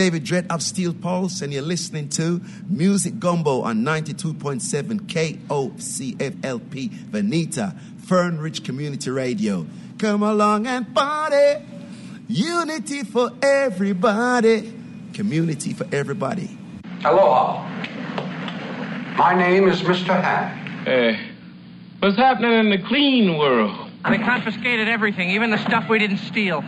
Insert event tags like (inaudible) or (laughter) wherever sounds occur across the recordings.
David Dredd of Steel Pulse, and you're listening to Music Gumbo on 92.7 KOCFLP Veneta Fern Ridge Community Radio. Come along and party. Unity for everybody. Community for everybody. Aloha. My name is Mr. Hat. Hey, eh, what's happening in the clean world? They confiscated everything, even the stuff we didn't steal.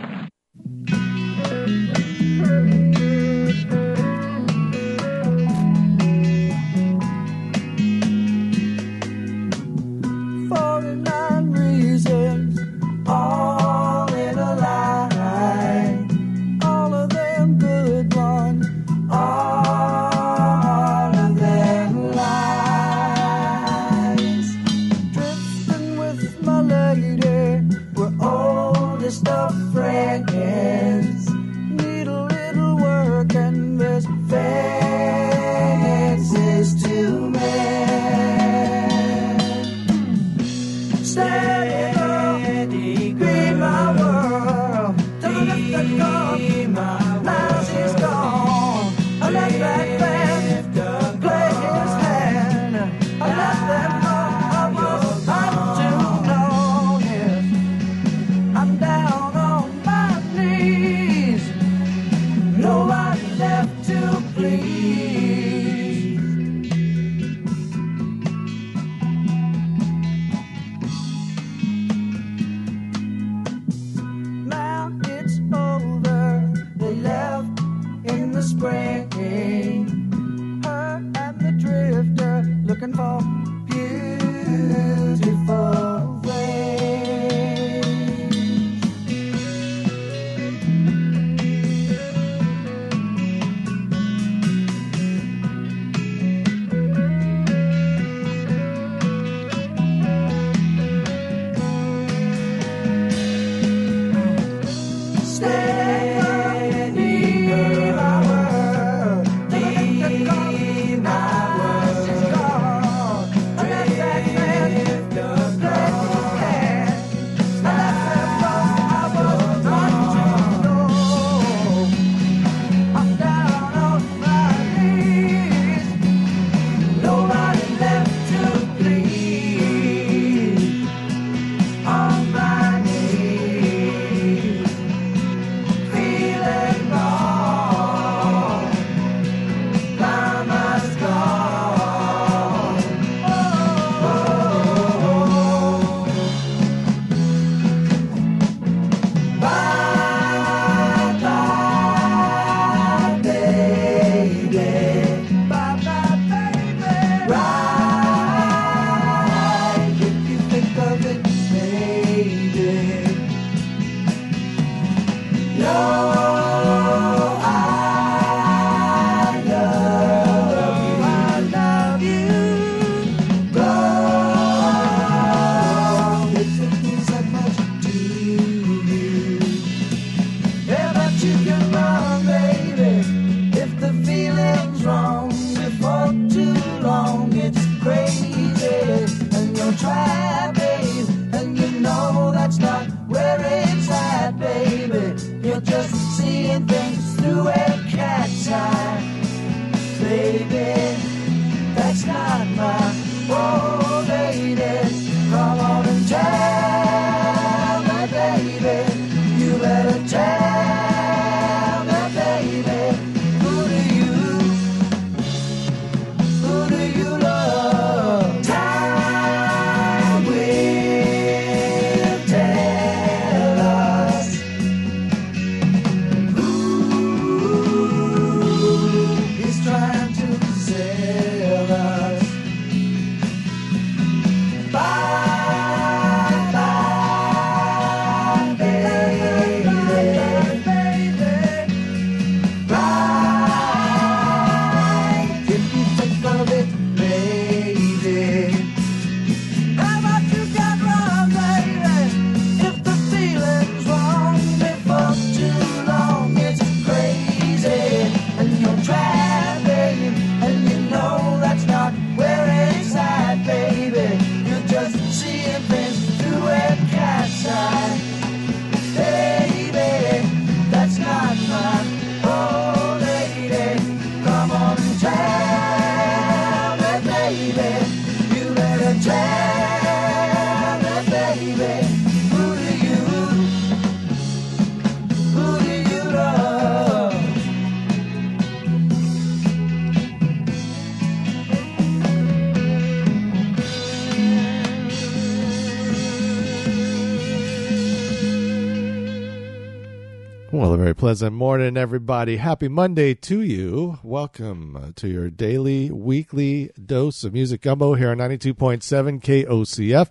Pleasant morning, everybody. Happy Monday to you. Welcome to your daily, weekly dose of music gumbo here on 92.7 KOCF.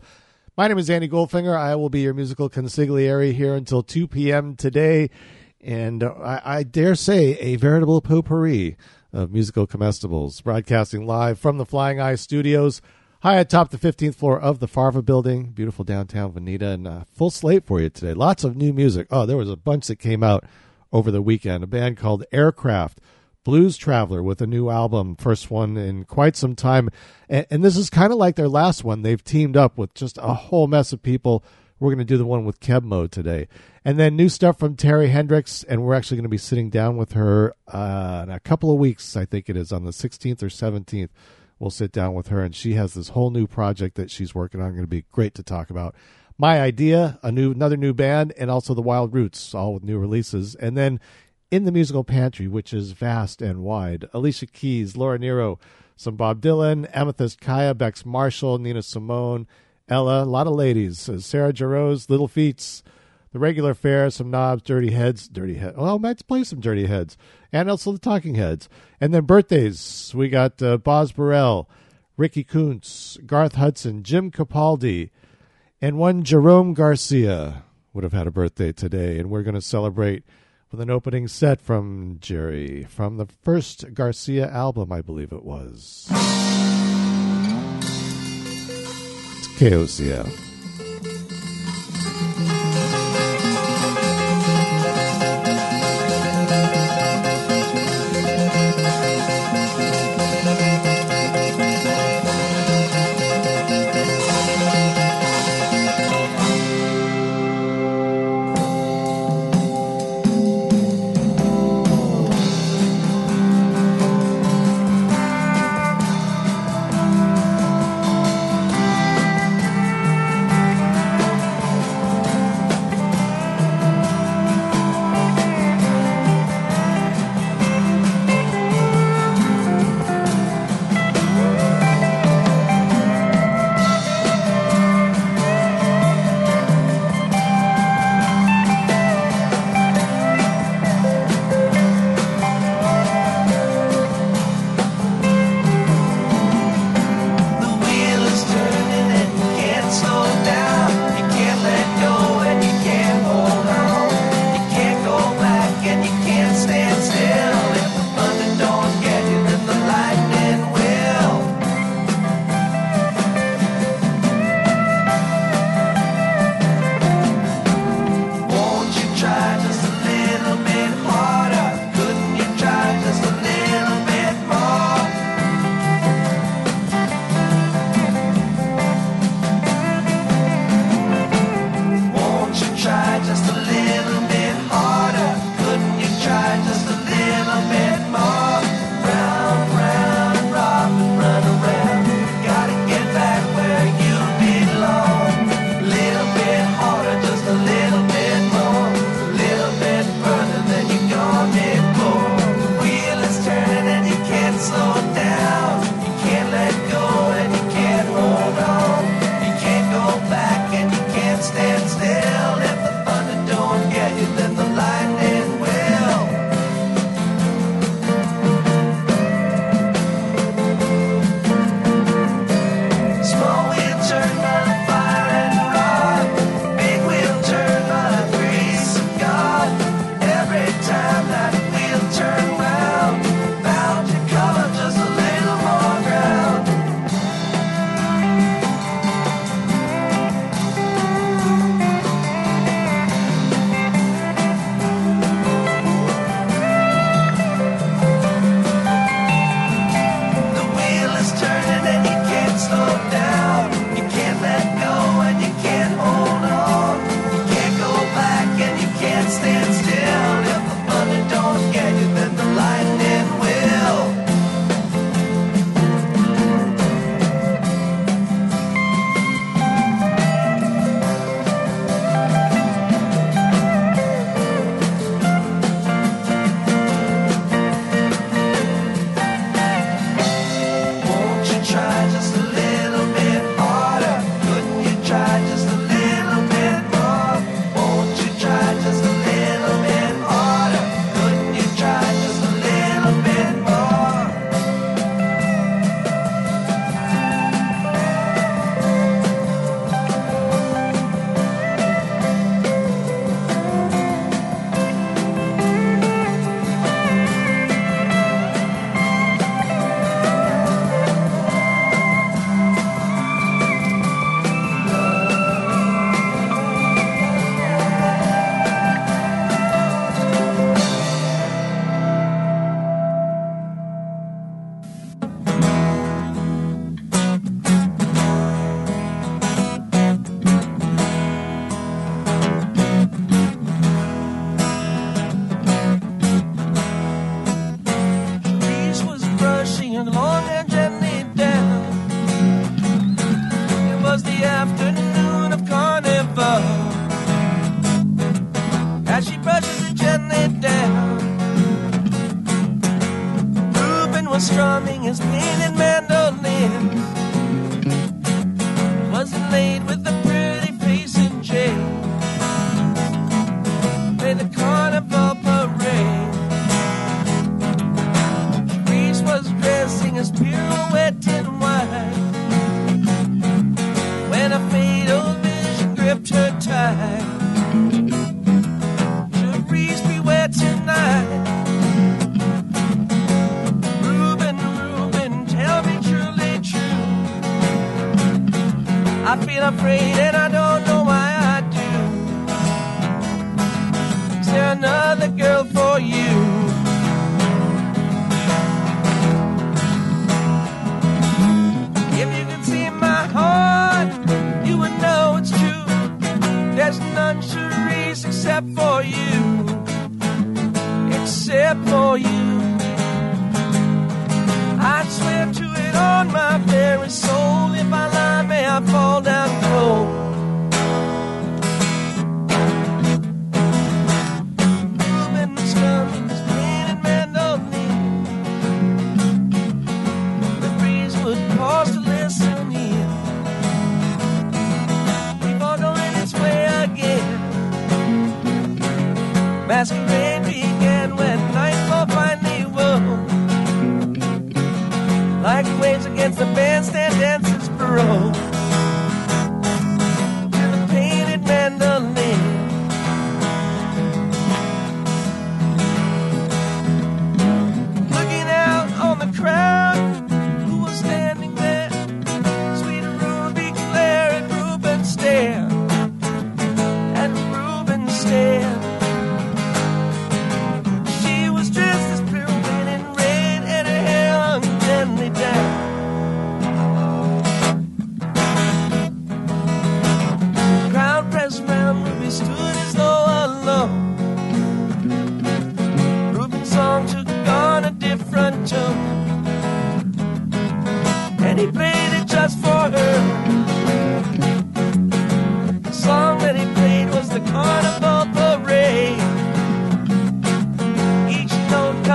My name is Andy Goldfinger. I will be your musical consigliere here until 2 p.m. today. And I, I dare say a veritable potpourri of musical comestibles, broadcasting live from the Flying Eye Studios high atop the 15th floor of the Farva building, beautiful downtown Veneta, and uh, full slate for you today. Lots of new music. Oh, there was a bunch that came out over the weekend. A band called Air Craft, Blues Traveler, with a new album, first one in quite some time. And, and this is kind of like their last one. They've teamed up with just a whole mess of people. We're going to do the one with Keb' Mo' today. And then new stuff from Terri Hendrix, and we're actually going to be sitting down with her uh, in a couple of weeks, I think it is, on the 16th or 17th we'll sit down with her and she has this whole new project that she's working on going to be great to talk about my idea a new another new band and also the wild roots all with new releases and then in the musical pantry which is vast and wide alicia keys laura nyro some bob dylan Amythyst Kiah bex marshall nina simone ella a lot of ladies uh, sarah jarosz little feats the regular fare, some knobs, dirty heads, dirty head. Well, let's play some dirty heads, and also the talking heads. And then birthdays, we got uh, Boz Burrell, Ricky Coonce, Garth Hudson, Jim Capaldi, and one Jerome Garcia would have had a birthday today, and we're going to celebrate with an opening set from Jerry from the first Garcia album, I believe it was. It's KOCF.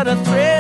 A thread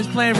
Nice playing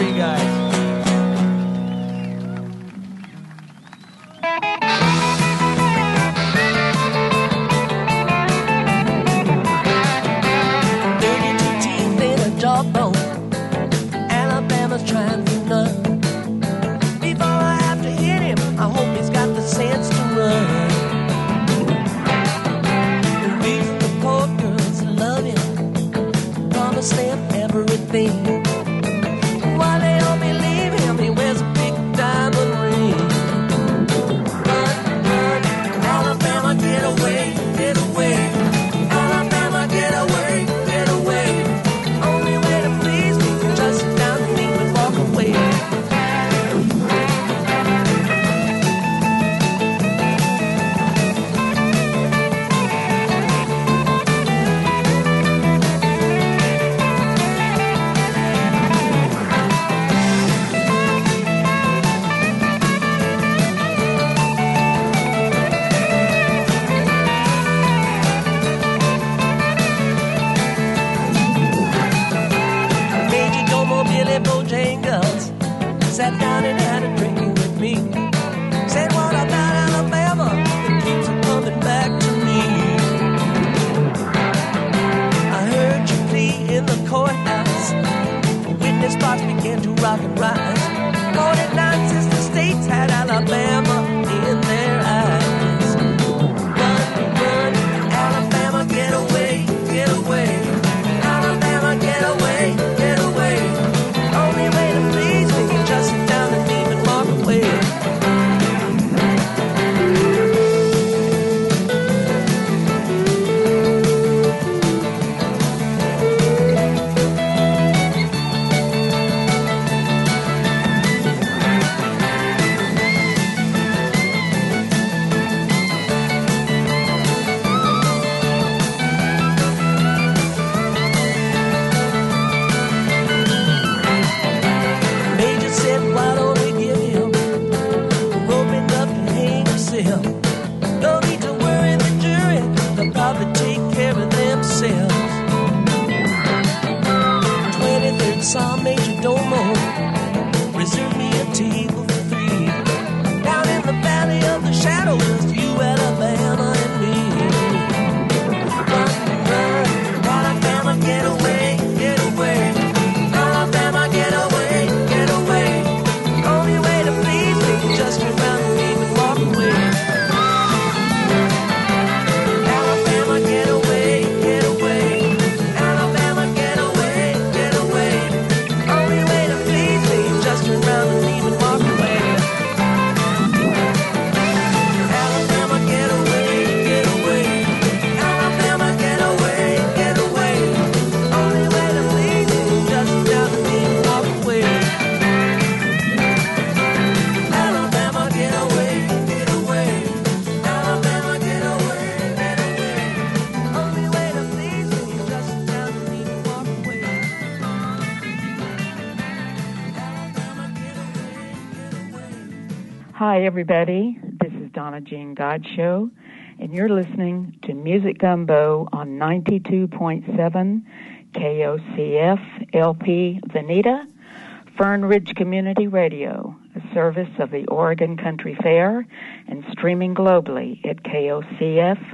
Hi, everybody. This is Donna Jean Godchaux, and you're listening to Music Gumbo on 92.7 KOCF LP Veneta, Fern Ridge Community Radio, a service of the Oregon Country Fair and streaming globally at KOCF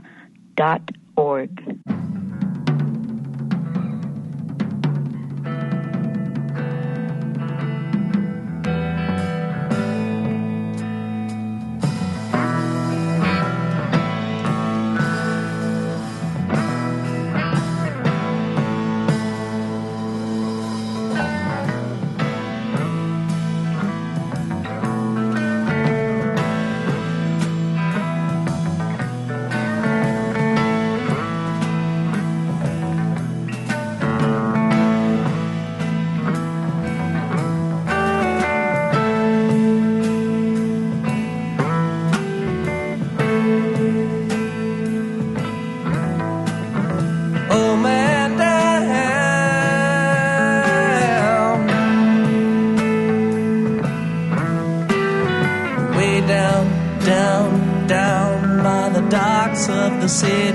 você.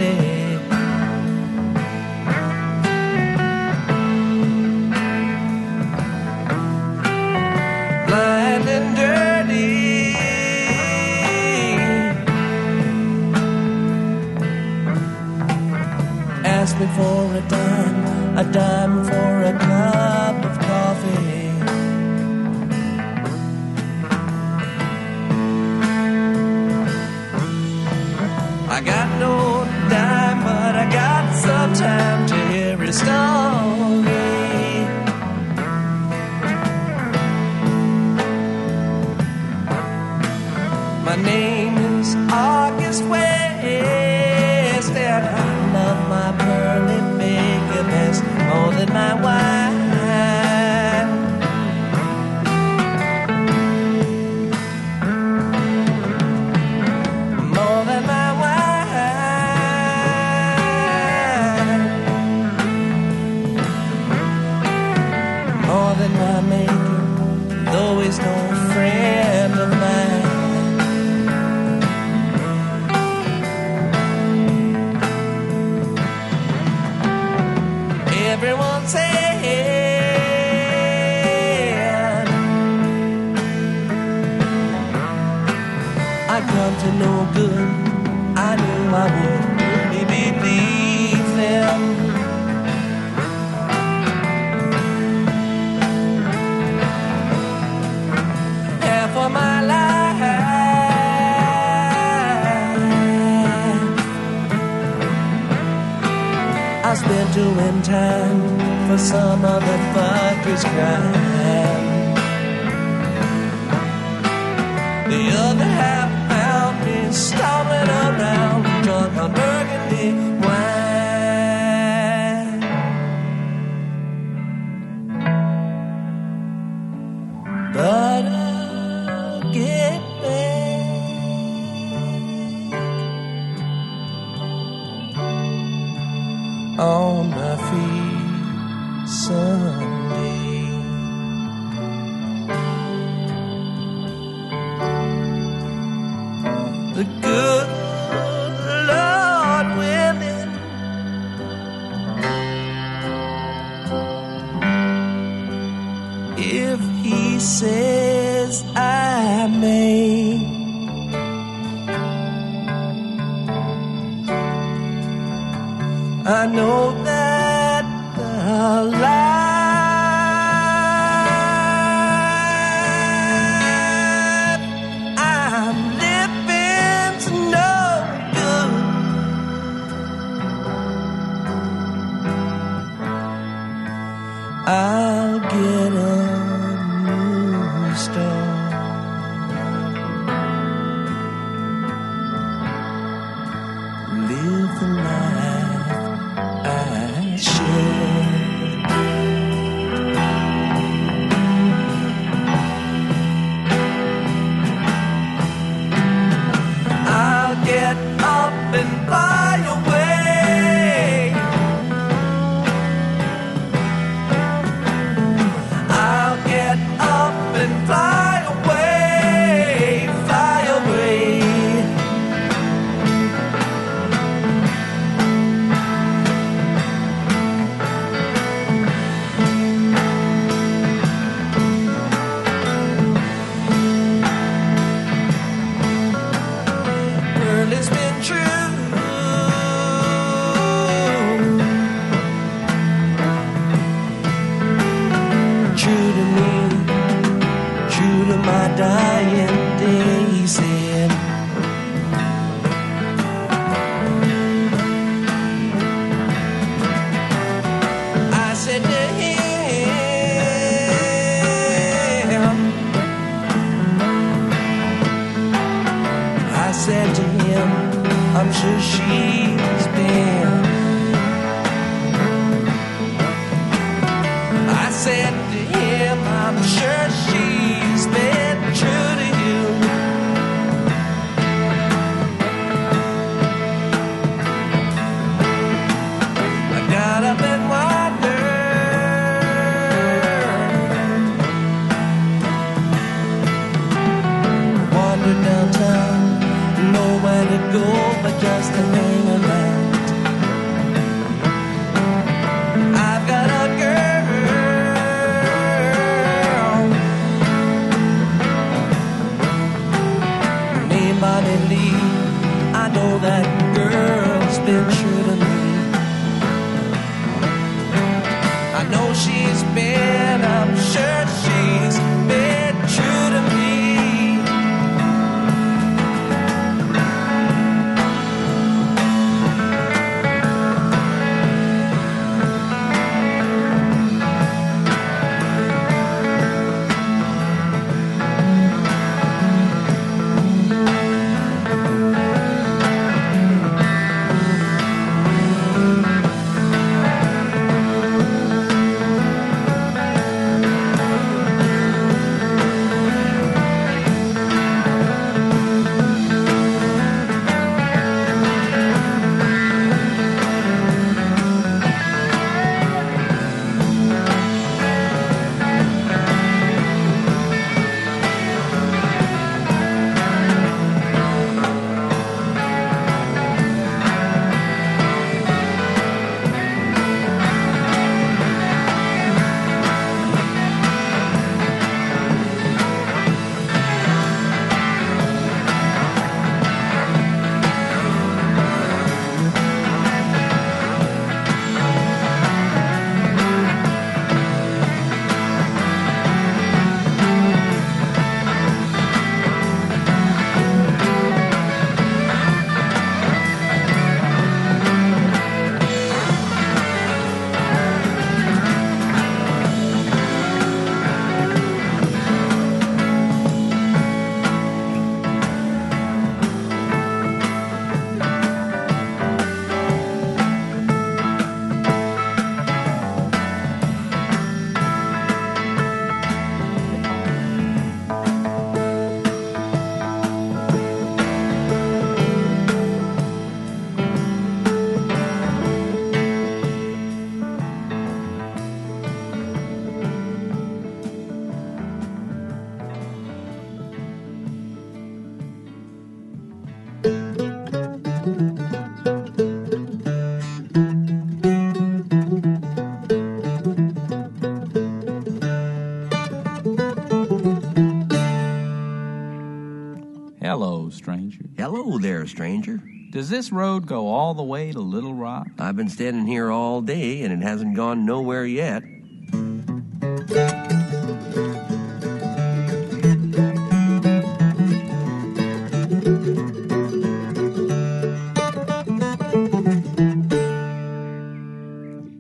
There, stranger. Does this road go all the way to Little Rock? I've been standing here all day and it hasn't gone nowhere yet.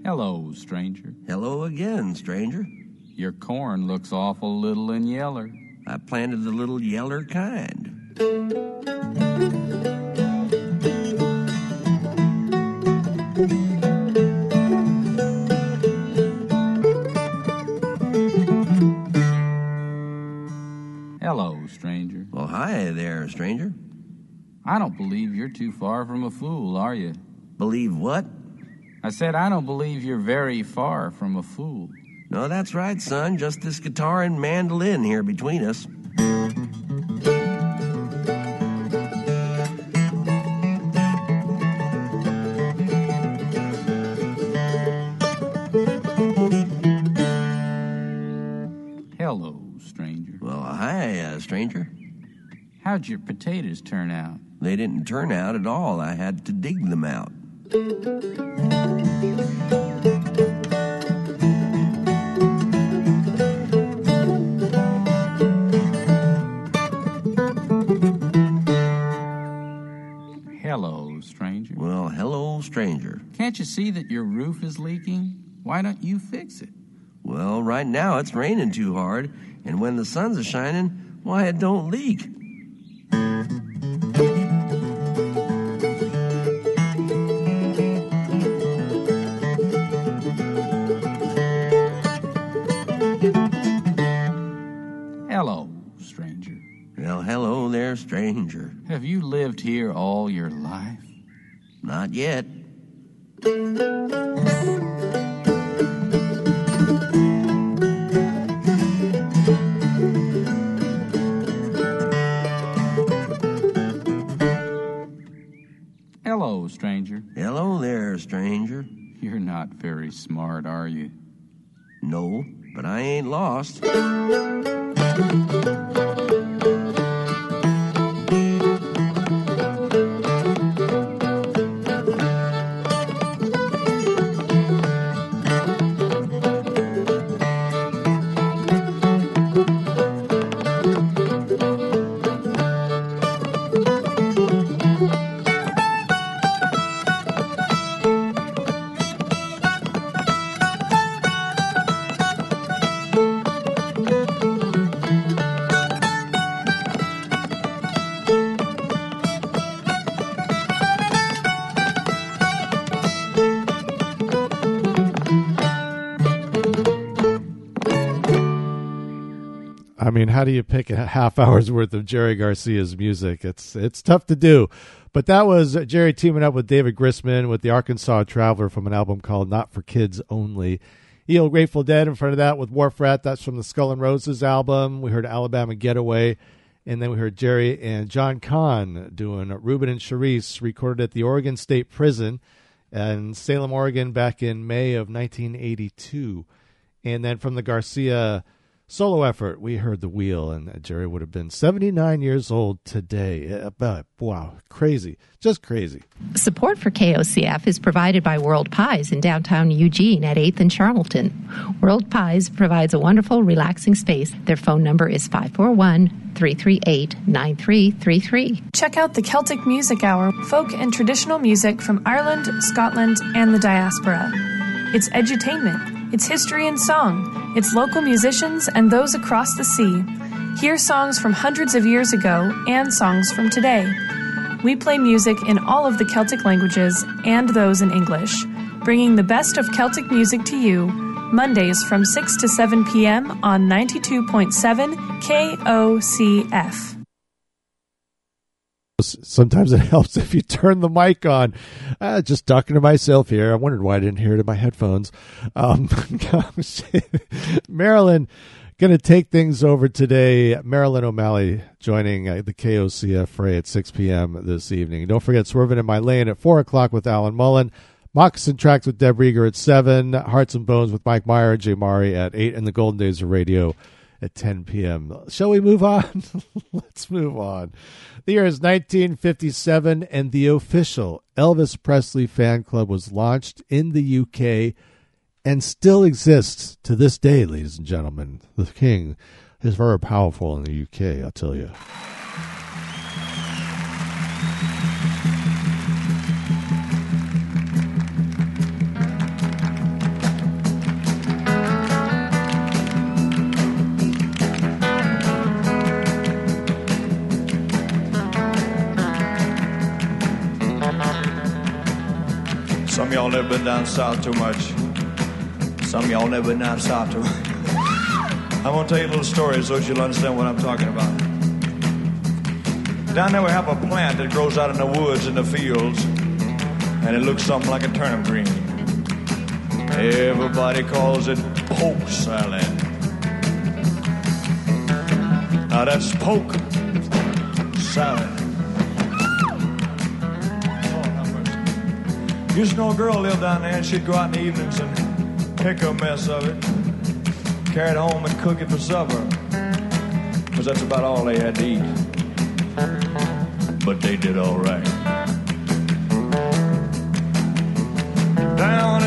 Hello, stranger. Hello again, stranger. Your corn looks awful little and yeller. I planted the little yeller kind. Hello, stranger. Well, hi there, stranger. I don't believe you're too far from a fool, are you? Believe what? I said, I don't believe you're very far from a fool. No, that's right, son. Just this guitar and mandolin here between us. Stranger. How'd your potatoes turn out? They didn't turn out at all. I had to dig them out. Hello, stranger. Well, hello, stranger. Can't you see that your roof is leaking? Why don't you fix it? Well, right now it's raining too hard, and when the sun's a shining, why, it don't leak. Hello, stranger. Well, hello there, stranger. Have you lived here all your life? Not yet. Hello, stranger. Hello there, stranger. You're not very smart, are you? No, but I ain't lost. How do you pick a half hour's worth of Jerry Garcia's music? It's it's tough to do. But that was Jerry teaming up with David Grisman with the Arkansas Traveler from an album called Not for Kids Only. Eel Grateful Dead in front of that with Wharf Rat. That's from the Skull and Roses album. We heard Alabama Getaway. And then we heard Jerry and John Kahn doing Ruben and Cherise recorded at the Oregon State Prison in Salem, Oregon back in May of 1982. And then from the Garcia solo effort, we heard The Wheel, and Jerry would have been 79 years old today. Uh, But wow, crazy. Just crazy. Support for KOCF is provided by World Pies in downtown Eugene at 8th and Charnelton. World Pies provides a wonderful, relaxing space. Their phone number is 541 338 9333. Check out the Celtic Music Hour, folk and traditional music from Ireland, Scotland, and the diaspora. It's edutainment, it's history and song, it's local musicians and those across the sea. Hear songs from hundreds of years ago and songs from today. We play music in all of the Celtic languages and those in English, bringing the best of Celtic music to you Mondays from 6 to 7 p.m. on 92.7 KOCF. Sometimes it (laughs) helps if you turn the mic on. Uh, just talking to myself here. I wondered why I didn't hear it in my headphones. Um, (laughs) Marilyn, going to take things over today. Marilyn O'Malley joining uh, the KOCF fray at 6 p.m. this evening. Don't forget Swerving in My Lane at 4 o'clock with Alan Mullen. Moccasin Tracks with Deb Rieger at 7. Hearts and Bones with Mike Meyer and Jay Mari at 8. And the Golden Days of Radio at 10 p.m. Shall we move on? (laughs) Let's move on. The year is 1957, and the official Elvis Presley fan club was launched in the UK and still exists to this day, ladies and gentlemen. The King is very powerful in the UK, I'll tell you. Y'all never been down south too much. Some y'all never been down south too (laughs) I'm gonna tell you a little story so you'll understand what I'm talking about. Down there we have a plant that grows out in the woods in the fields, and it looks something like a turnip green. Everybody calls it poke salad. Now that's poke salad. Used to know a girl lived down there, and she'd go out in the evenings and pick a mess of it, carry it home and cook it for supper. Because that's about all they had to eat. But they did all right. Down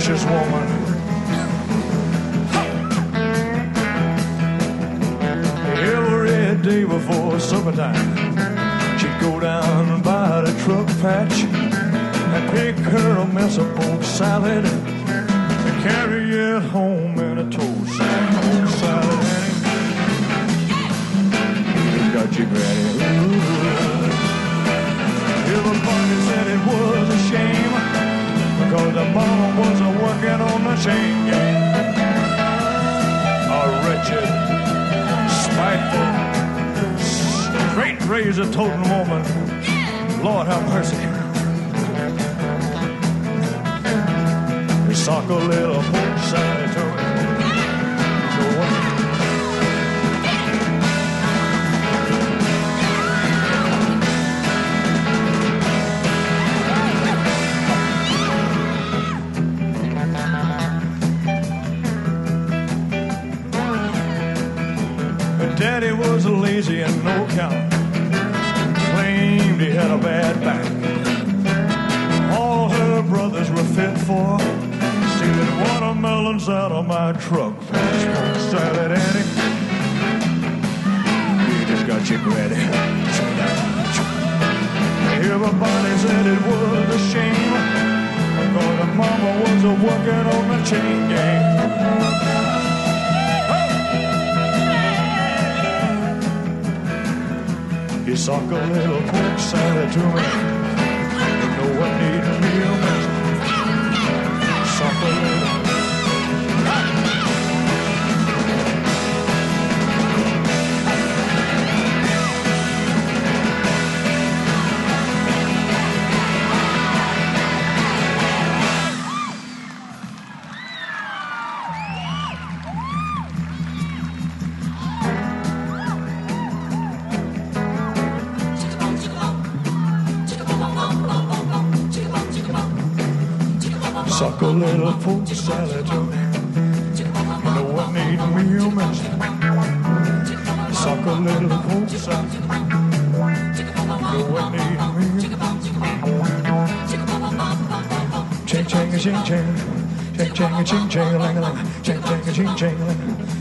vicious woman. Every day before supper time, she'd go down by the truck patch and pick her a mess of poke salad and carry it home in a toast sack. Salad, Annie. Got you, Granny. Everybody said it was a shame because the mama was a working on the chain gang. A wretched, spiteful, straight razor toting woman. Lord have mercy. Sock a little salad and no count. Claimed he had a bad back. All her brothers were fit for stealing watermelons out of my truck. Smoke salad, Annie. He just got you ready. Everybody said it was a shame. Because the mama was a working on the chain gang. You suck a little salad to me. Salad. You know what need me mess. Suck a little pork salad. You know me Ching ching a ching ching. Ching ching a ching ching a ling ling. Ching ching ching ching.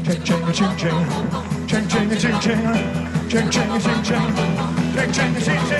Ching ching ching ching. Ching ching ching ching. Ching ching ching ching. Ching ching ching ching. Ching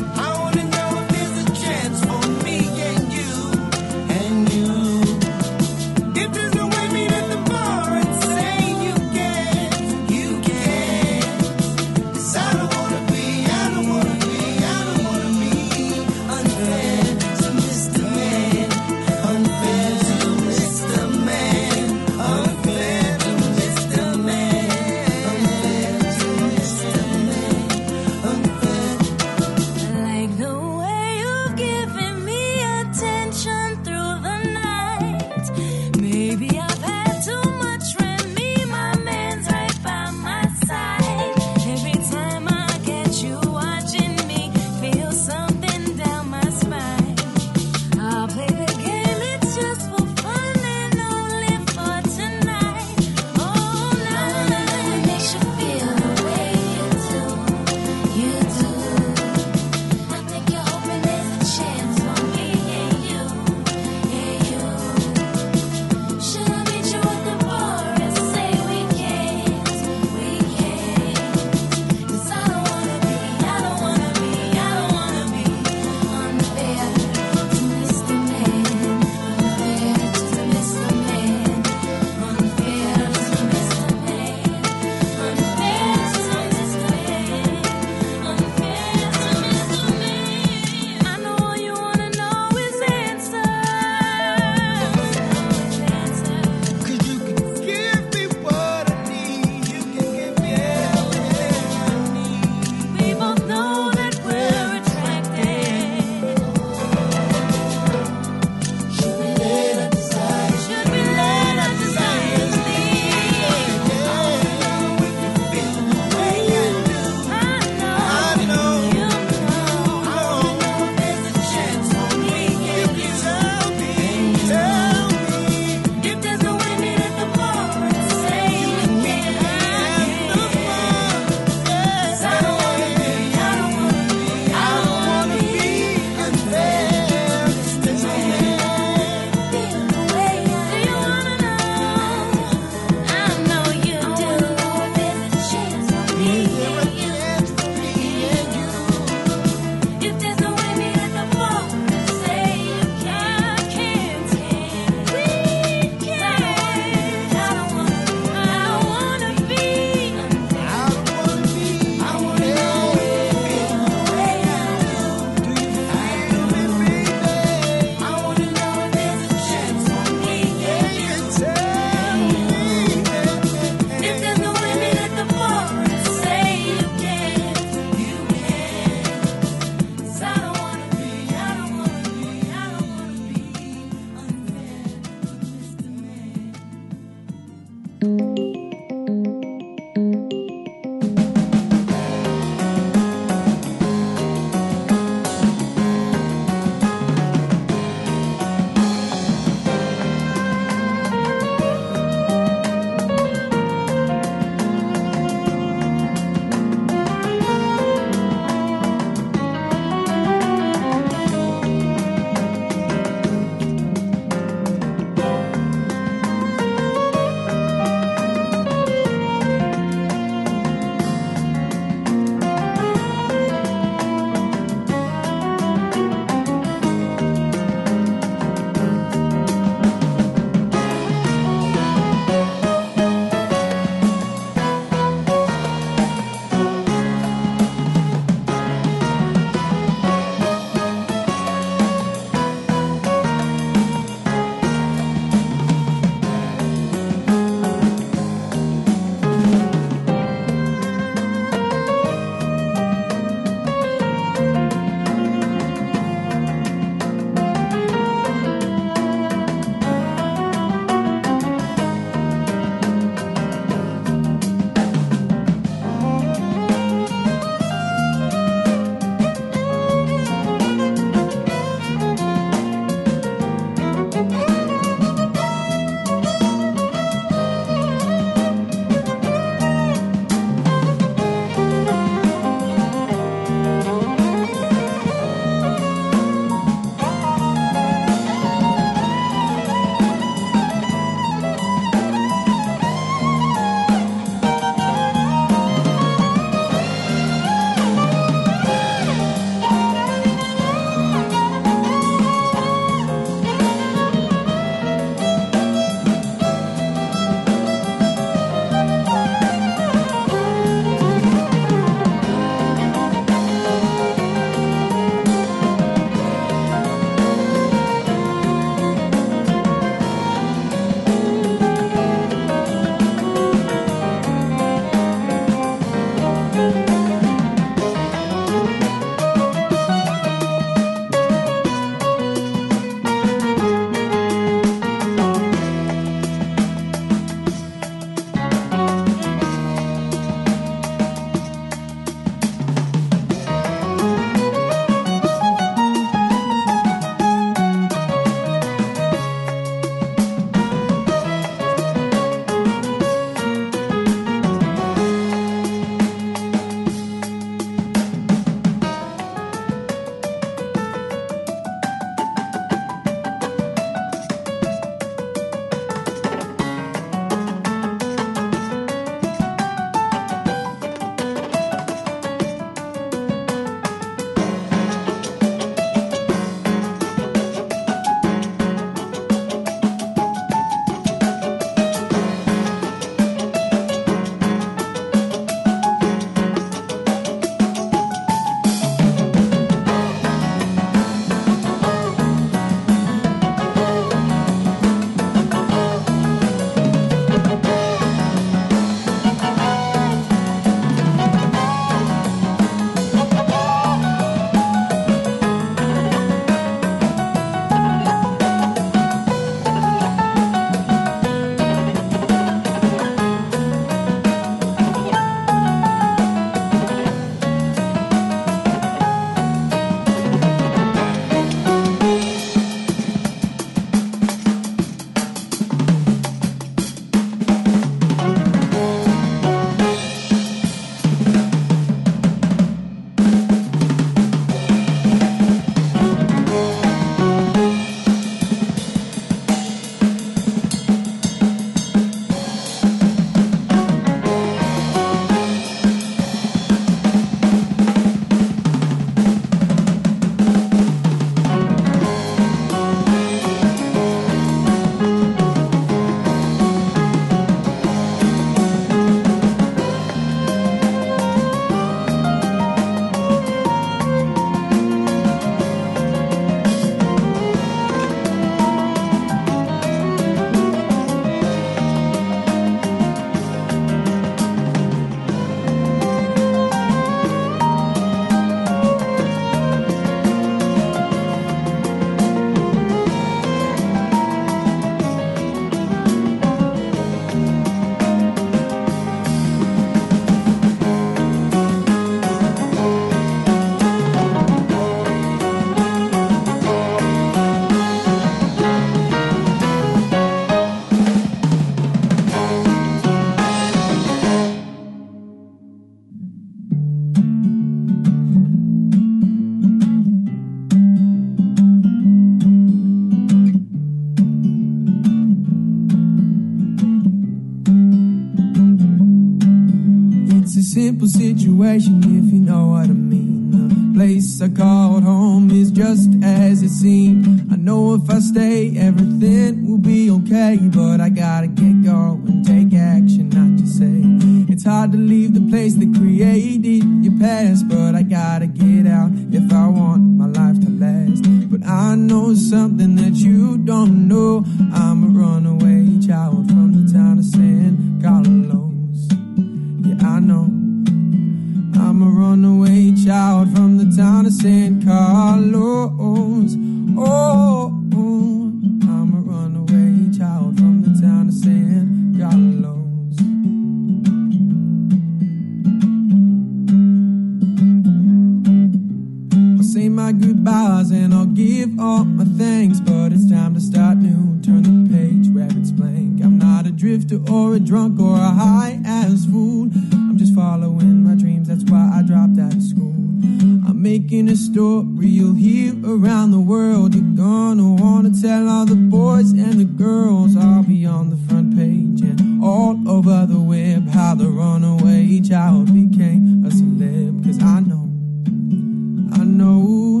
know.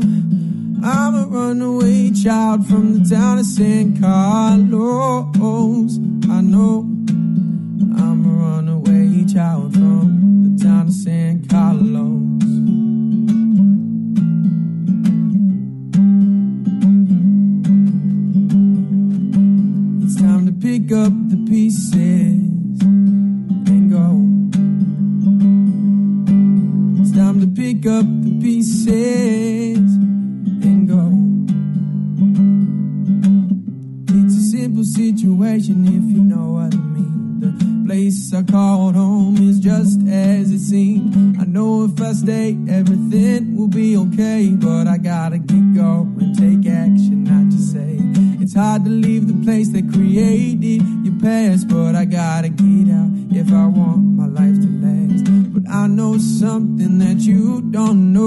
I'm a runaway child from the town of San Carlos. I know I'm a runaway child from the town of San Carlos. It's time to pick up the pieces and go. It's time to pick up pieces and go. It's a simple situation if you know what I mean. The place I called home is just as it seemed. I know if I stay, everything will be okay. But I gotta get going, take action, not just say. It's hard to leave the place that created your past, but I gotta get out if I want my life to last. But I know something that you don't know.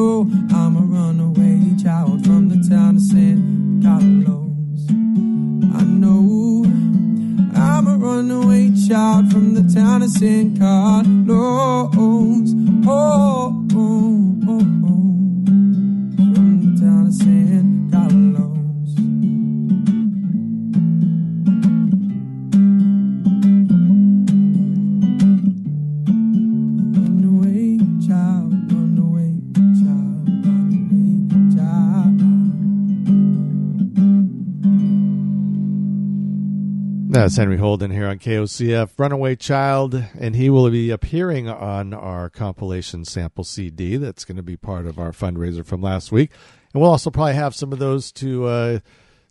That's Henry Holden here on KOCF, Runaway Child, and he will be appearing on our compilation sample CD that's going to be part of our fundraiser from last week. And we'll also probably have some of those to uh,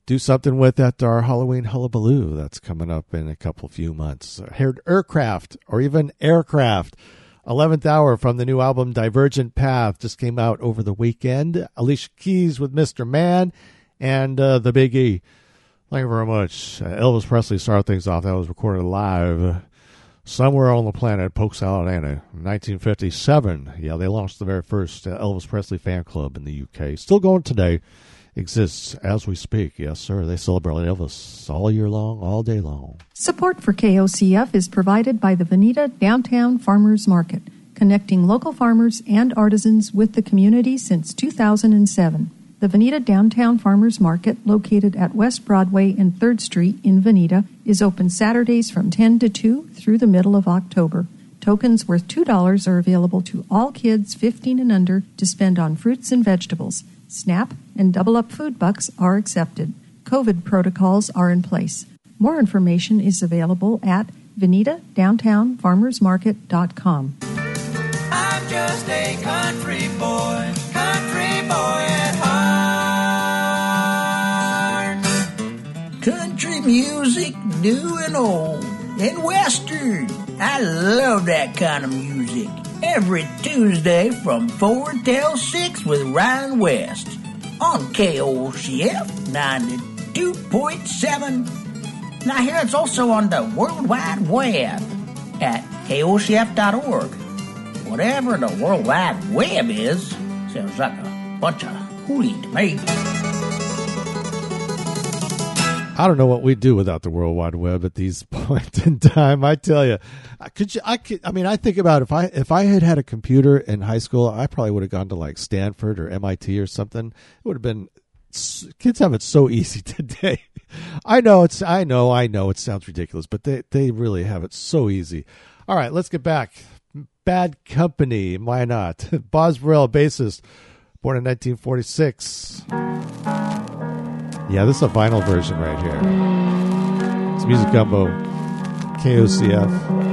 do something with at our Halloween Hullabaloo that's coming up in a couple few months. Heard Air Craft or even Air Craft. 11th hour from the new album Divergent Path just came out over the weekend. Alicia Keys with Mr. Man and uh, the Big E. Thank you very much. Uh, Elvis Presley started things off. That was recorded live somewhere on the planet, Polk Salad Annie, 1957. Yeah, they launched the very first uh, Elvis Presley fan club in the UK. Still going today. Exists as we speak. Yes, sir. They celebrate Elvis all year long, all day long. Support for KOCF is provided by the Veneta Downtown Farmers Market, connecting local farmers and artisans with the community since 2007. The Veneta Downtown Farmers Market, located at West Broadway and 3rd Street in Veneta, is open Saturdays from 10 to 2 through the middle of October. Tokens worth $2 are available to all kids 15 and under to spend on fruits and vegetables. SNAP and double up food bucks are accepted. COVID protocols are in place. More information is available at venetadowntownfarmersmarket.com. I'm just a country boy, Music, new and old, and western. I love that kind of music. Every Tuesday from 4 till 6 with Ryan West on KOCF 92.7. Now, here it's also on the World Wide Web at KOCF.org. Whatever the World Wide Web is, sounds like a bunch of hooey to me. I don't know what we'd do without the World Wide Web at these (laughs) points in time. I tell you, uh, I could you, I could, I mean, I think about if I if I had had a computer in high school, I probably would have gone to like Stanford or MIT or something. It would have been. Kids have it so (laughs) easy today. I know it's. I know. I know it sounds ridiculous, but they they really have it so easy. All right, let's get back. Bad Company. Why not? (laughs) Boz Burrell bassist, born in 1946. Yeah, this is a vinyl version right here. It's Music Gumbo, KOCF.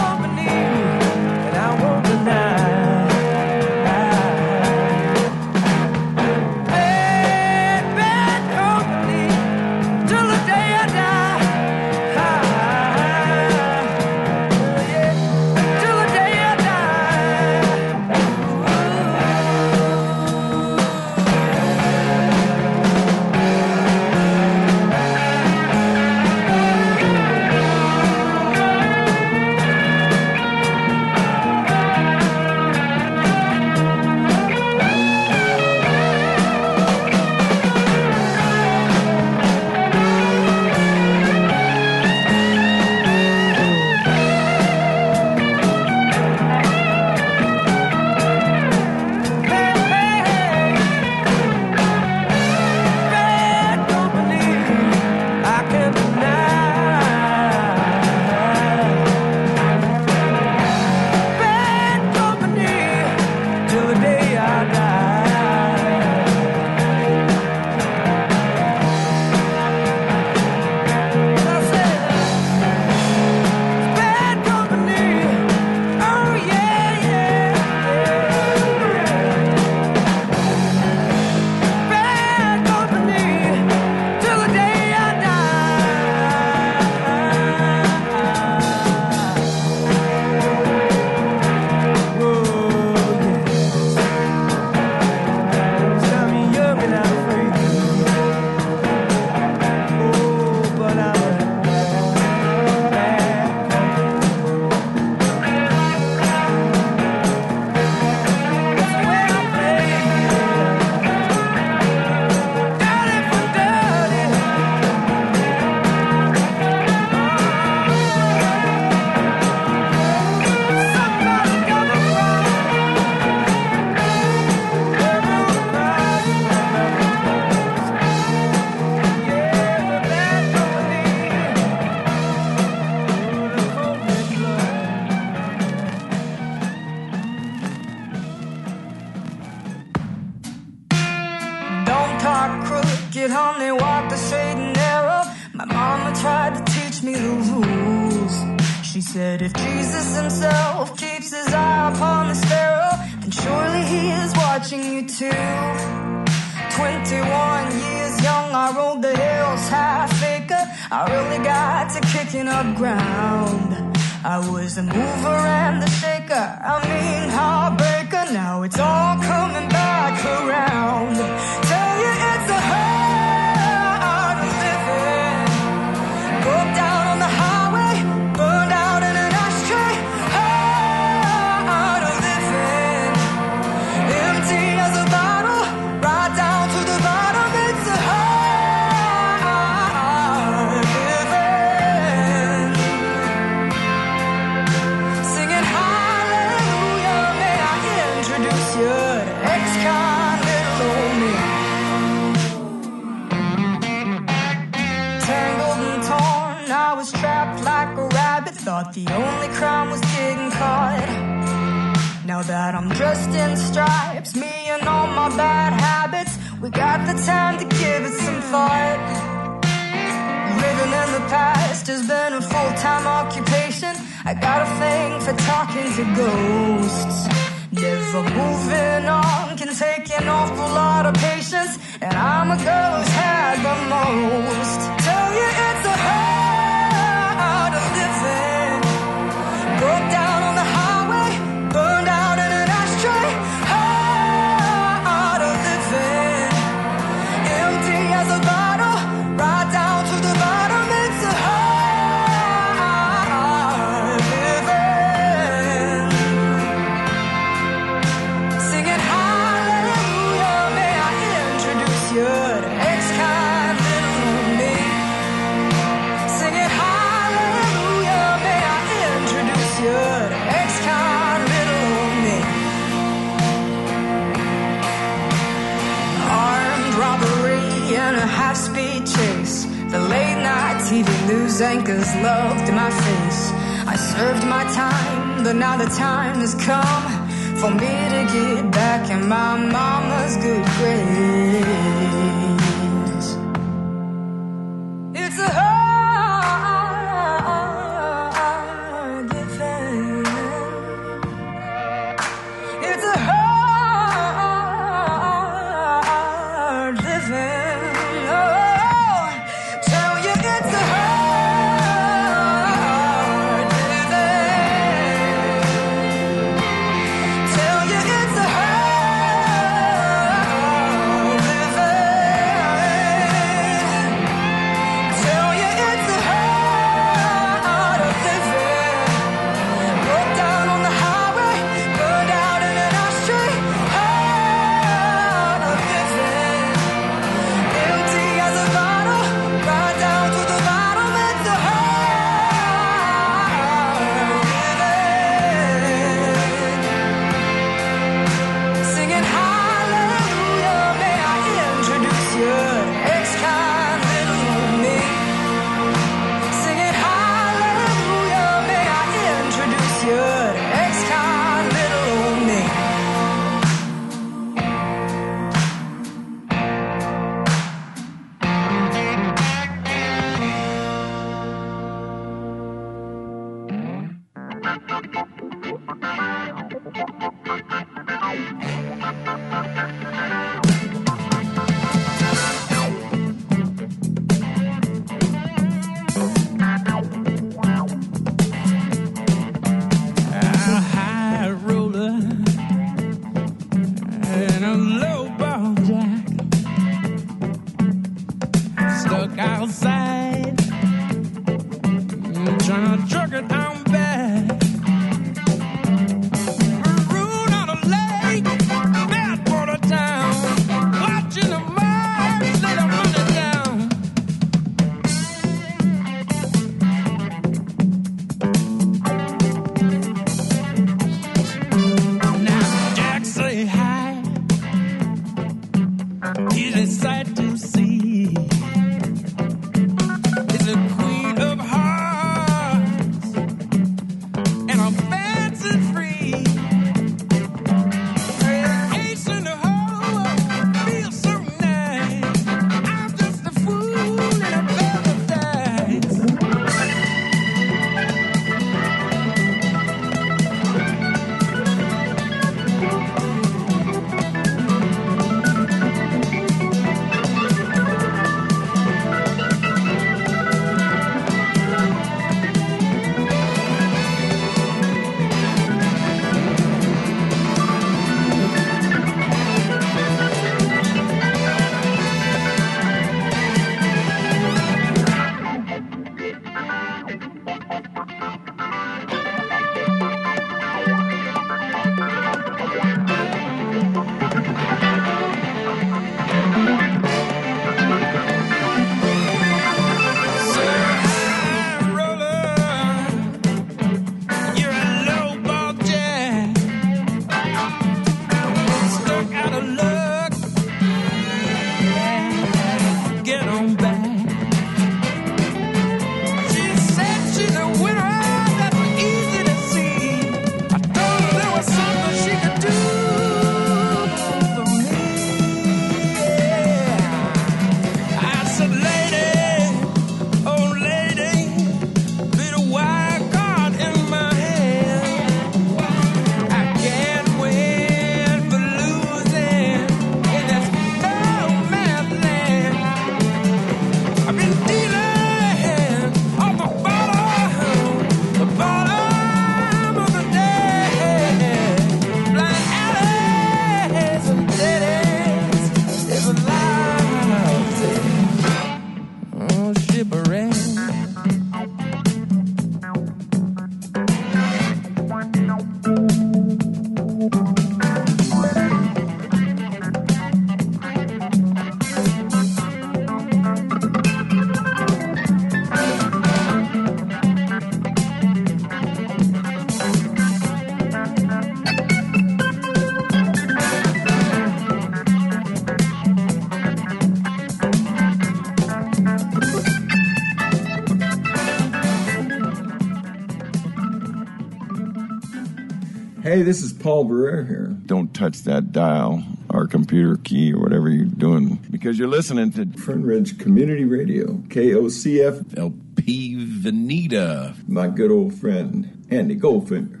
Paul Barrere here. Don't touch that dial or computer key or whatever you're doing because you're listening to Fern Ridge Community Radio, KOCF. LP Veneta. My good old friend, Andy Goldfinger.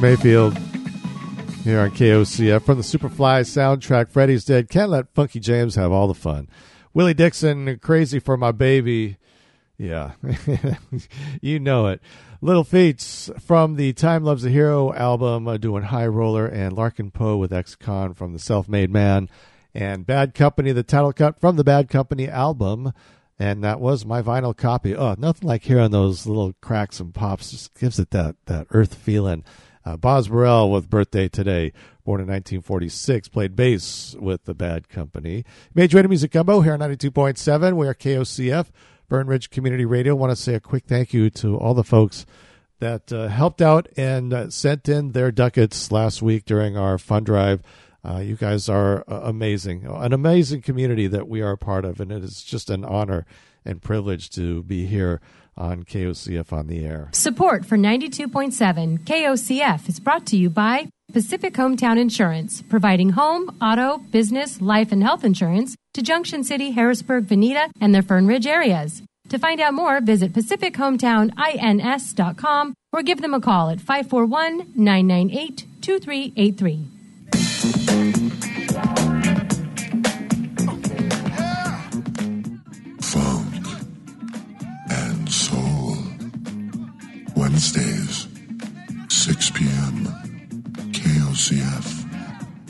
Mayfield here on KOCF from the Superfly soundtrack. Freddy's Dead. Can't let Funky James have all the fun. Willie Dixon, Crazy for My Baby. Yeah, (laughs) you know it. Little Feats from the Time Loves a Hero album, uh, doing High Roller, and Larkin Poe with Ex Con from the Self Made Man, and Bad Company, the title cut from the Bad Company album. And that was my vinyl copy. Oh, nothing like hearing those little cracks and pops. Just gives it that, that earth feeling. Uh, Boz Burrell with Birthday Today, born in 1946, played bass with the Bad Company. Major Radio Music Gumbo here on 92.7. We are KOCF, Fern Ridge Community Radio. want to say a quick thank you to all the folks that uh, helped out and uh, sent in their ducats last week during our fund drive. Uh, you guys are uh, amazing, an amazing community that we are a part of, and it is just an honor and privilege to be here on KOCF on the air. Support for 92.7 KOCF is brought to you by Pacific Hometown Insurance, providing home, auto, business, life, and health insurance to Junction City, Harrisburg, Veneta, and the Fern Ridge areas. To find out more, visit PacificHometownINS.com or give them a call at 541 998 2383. Wednesdays, 6 p.m. KOCF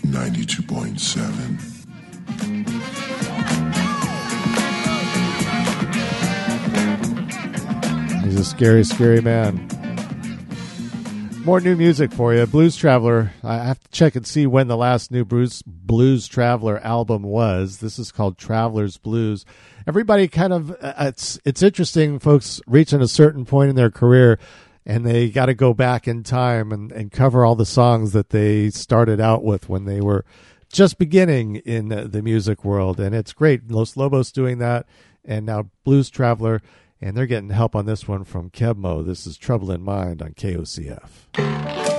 92.7. He's a scary, scary man. More new music for you. Blues Traveler. I have to check and see when the last new Bruce Blues Traveler album was. This is called Traveler's Blues. Everybody kind of uh, it's it's interesting. Folks reaching a certain point in their career, and they got to go back in time and, and cover all the songs that they started out with when they were just beginning in the music world. And it's great. Los Lobos doing that, and now Blues Traveler. And they're getting help on this one from Keb' Mo'. This is Trouble in Mind on KOCF.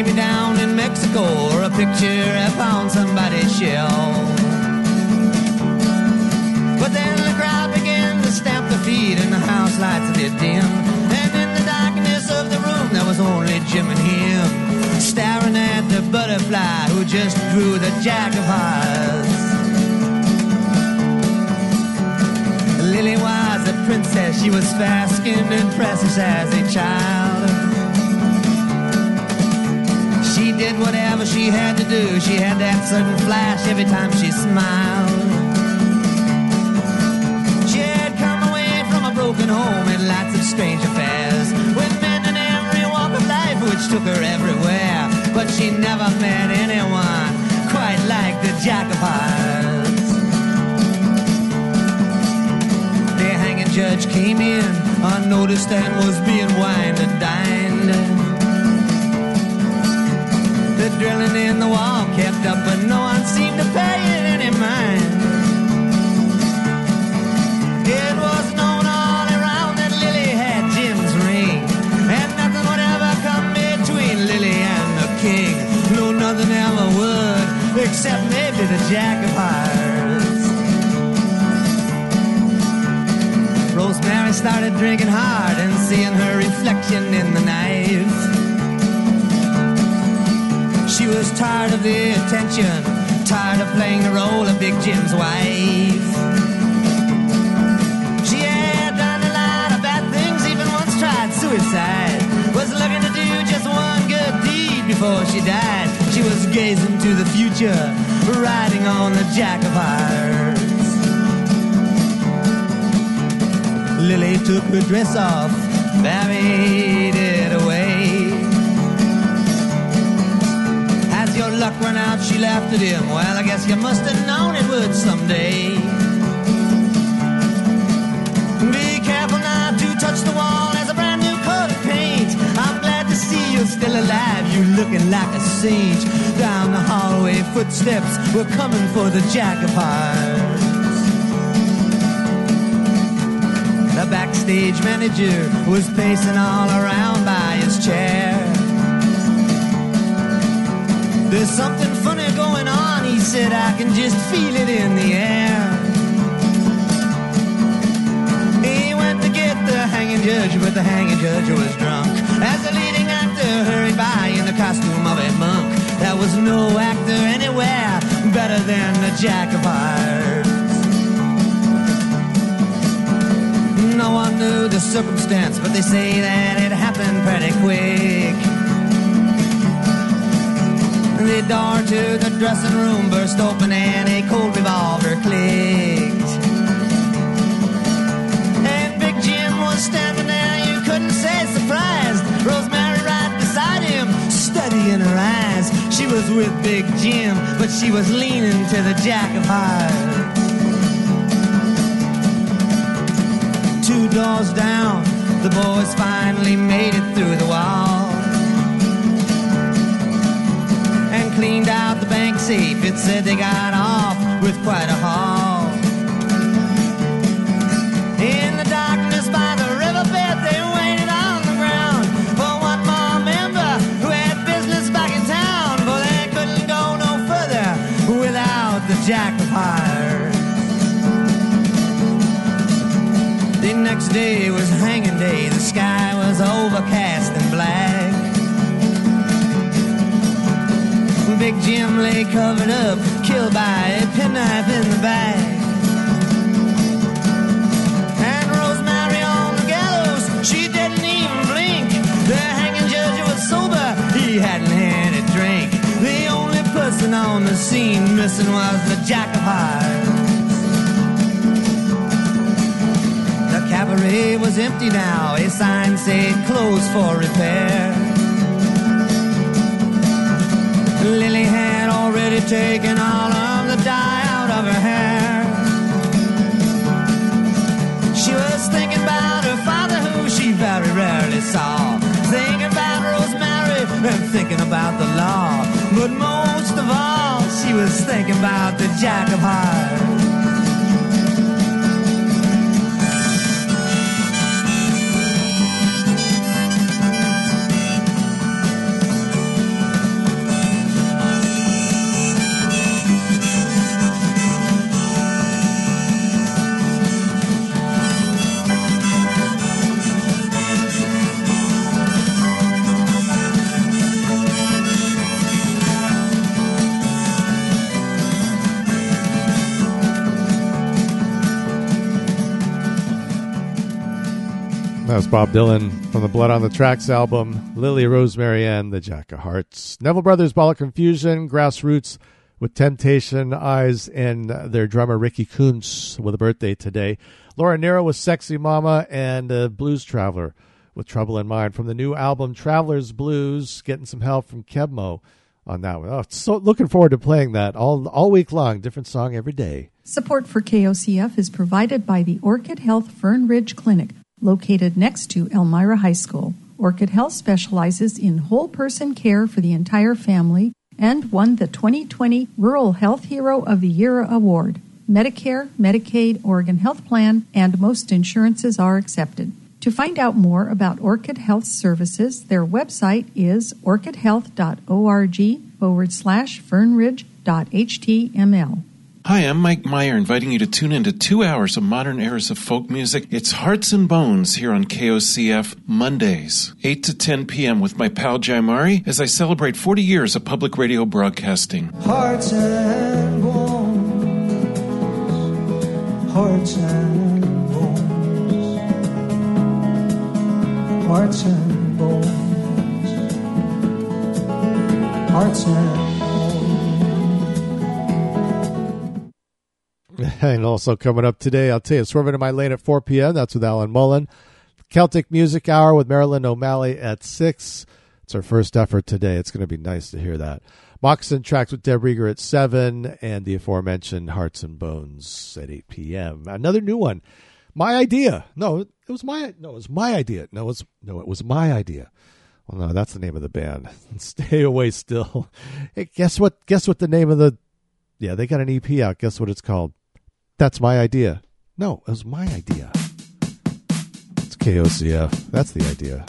Maybe down in Mexico or a picture I found somebody's shelf. But then the crowd began to stamp their feet and the house lights did dim. And in the darkness of the room there was only Jim and him. Staring at the butterfly who just drew the jack of hearts. Lily was a princess, she was fair skinned and precious as a child. Did whatever she had to do, she had that sudden flash every time she smiled. She had come away from a broken home and lots of strange affairs with men in every walk of life which took her everywhere. But she never met anyone quite like the Hearts. The hanging judge came in unnoticed and was being wined and dined. Drilling in the wall kept up, but no one seemed to pay it any mind. It was known all around that Lily had Jim's ring, and nothing would ever come between Lily and the king. No, nothing ever would, except maybe the Jack of Hearts. Rosemary started drinking hard and seeing her reflection in the knife. She was tired of the attention, tired of playing the role of Big Jim's wife. She had done a lot of bad things, even once tried suicide. Was looking to do just one good deed before she died. She was gazing to the future, riding on the Jack of Hearts. Lily took her dress off, buried it away. Luck ran out, she laughed at him. Well, I guess you must have known it would someday. Be careful not to touch the wall as a brand new coat of paint. I'm glad to see you're still alive. You looking like a sage. Down the hallway, footsteps were coming for the Jack of Hearts. The backstage manager was pacing all around by his chair. There's something funny going on, he said. I can just feel it in the air. He went to get the hanging judge, but the hanging judge was drunk. As the leading actor hurried by in the costume of a monk, there was no actor anywhere better than the the jack of hearts. No one knew the circumstance, but they say that it happened pretty quick. The door to the dressing room burst open and a cold revolver clicked. And Big Jim was standing there, you couldn't say surprised. Rosemary right beside him, steady in her eyes. She was with Big Jim, but she was leaning to the jack of hearts. Two doors down, the boys finally made it through the wall cleaned out the bank safe. It said they got off with quite a haul. In the darkness by the riverbed, they waited on the ground for one more member who had business back in town. For they couldn't go no further without the jack of hearts. The next day was hanging day. The sky was overcast and black. Big Jim lay covered up, killed by a penknife in the back. And Rosemary on the gallows, she didn't even blink. The hanging judge was sober, he hadn't had a drink. The only person on the scene missing was the jack of hearts. The cabaret was empty now, a sign said closed for repair. Lily had already taken all of the dye out of her hair. She was thinking about her father, who she very rarely saw. Thinking about Rosemary and thinking about the law. But most of all, she was thinking about the Jack of Hearts. Was Bob Dylan from the Blood on the Tracks album, Lily Rosemary and the Jack of Hearts. Neville Brothers, Ball of Confusion, Grassroots with Temptation Eyes, and their drummer Ricky Coonce with a birthday today. Laura Nyro with Sexy Mama, and uh, Blues Traveler with Trouble in Mind from the new album Traveler's Blues. Getting some help from Keb' Mo' on that one. Oh, so looking forward to playing that all all week long. Different song every day. Support for KOCF is provided by the Orchid Health Fern Ridge Clinic, located next to Elmira High School. Orchid Health specializes in whole person care for the entire family and won the 2020 Rural Health Hero of the Year award. Medicare, Medicaid, Oregon Health Plan, and most insurances are accepted. To find out more about Orchid Health services, their website is orchidhealth.org forward slash fernridge.html. Hi, I'm Mike Meyer, inviting you to tune into two hours of modern eras of folk music. It's Hearts and Bones here on KOCF Mondays, 8 to 10 p.m. with my pal Jaimari as I celebrate 40 years of public radio broadcasting. Hearts and bones. Hearts and bones. Hearts and bones. Hearts and (laughs) And also coming up today, I'll tell you, swerving to my lane at 4 p.m. That's with Alan Mullen. Celtic Music Hour with Marilyn O'Malley at 6. It's our first effort today. It's going to be nice to hear that. Moccasin Tracks with Deb Rieger at 7, and the aforementioned Hearts and Bones at 8 p.m. Another new one. My idea. No, it was my no, it was my idea. No, it was no, it was my idea. Well, no, that's the name of the band. (laughs) Stay away still. (laughs) Hey, guess what? Guess what the name of the Yeah, they got an EP out. Guess what it's called? That's my idea. No, it was my idea. It's KOCF. That's the idea.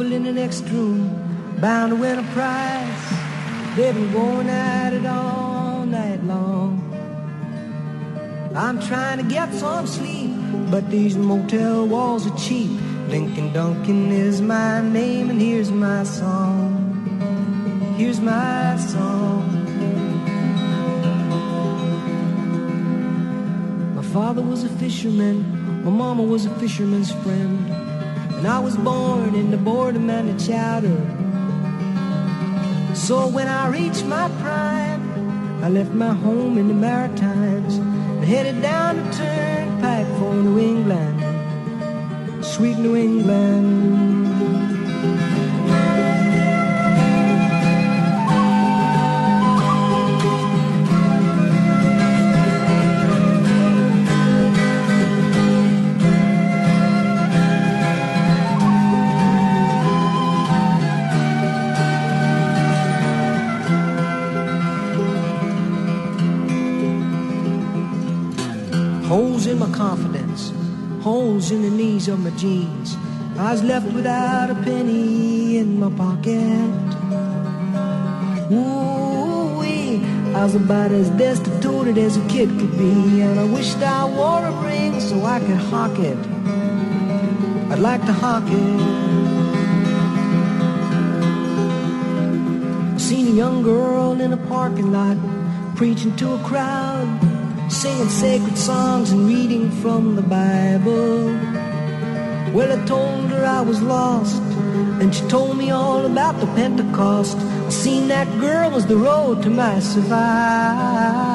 Couple in the next room, bound to win a prize. They've been going at it all night long. I'm trying to get some sleep, but these motel walls are cheap. Lincoln Duncan is my name, and here's my song. Here's my song. My father was a fisherman, my mama was a fisherman's friend, and I was born in the boredom and the chowder. So when I reached my prime, I left my home in the Maritimes and headed down the turnpike for New England, sweet New England. My confidence, holes in the knees of my jeans. I was left without a penny in my pocket. Ooh, I was about as destitute as a kid could be, and I wished I wore a ring so I could hawk it. I'd like to hawk it. I seen a young girl in a parking lot preaching to a crowd, singing sacred songs and reading from the Bible. Well, I told her I was lost, and she told me all about the Pentecost. I seen that girl was the road to my survival.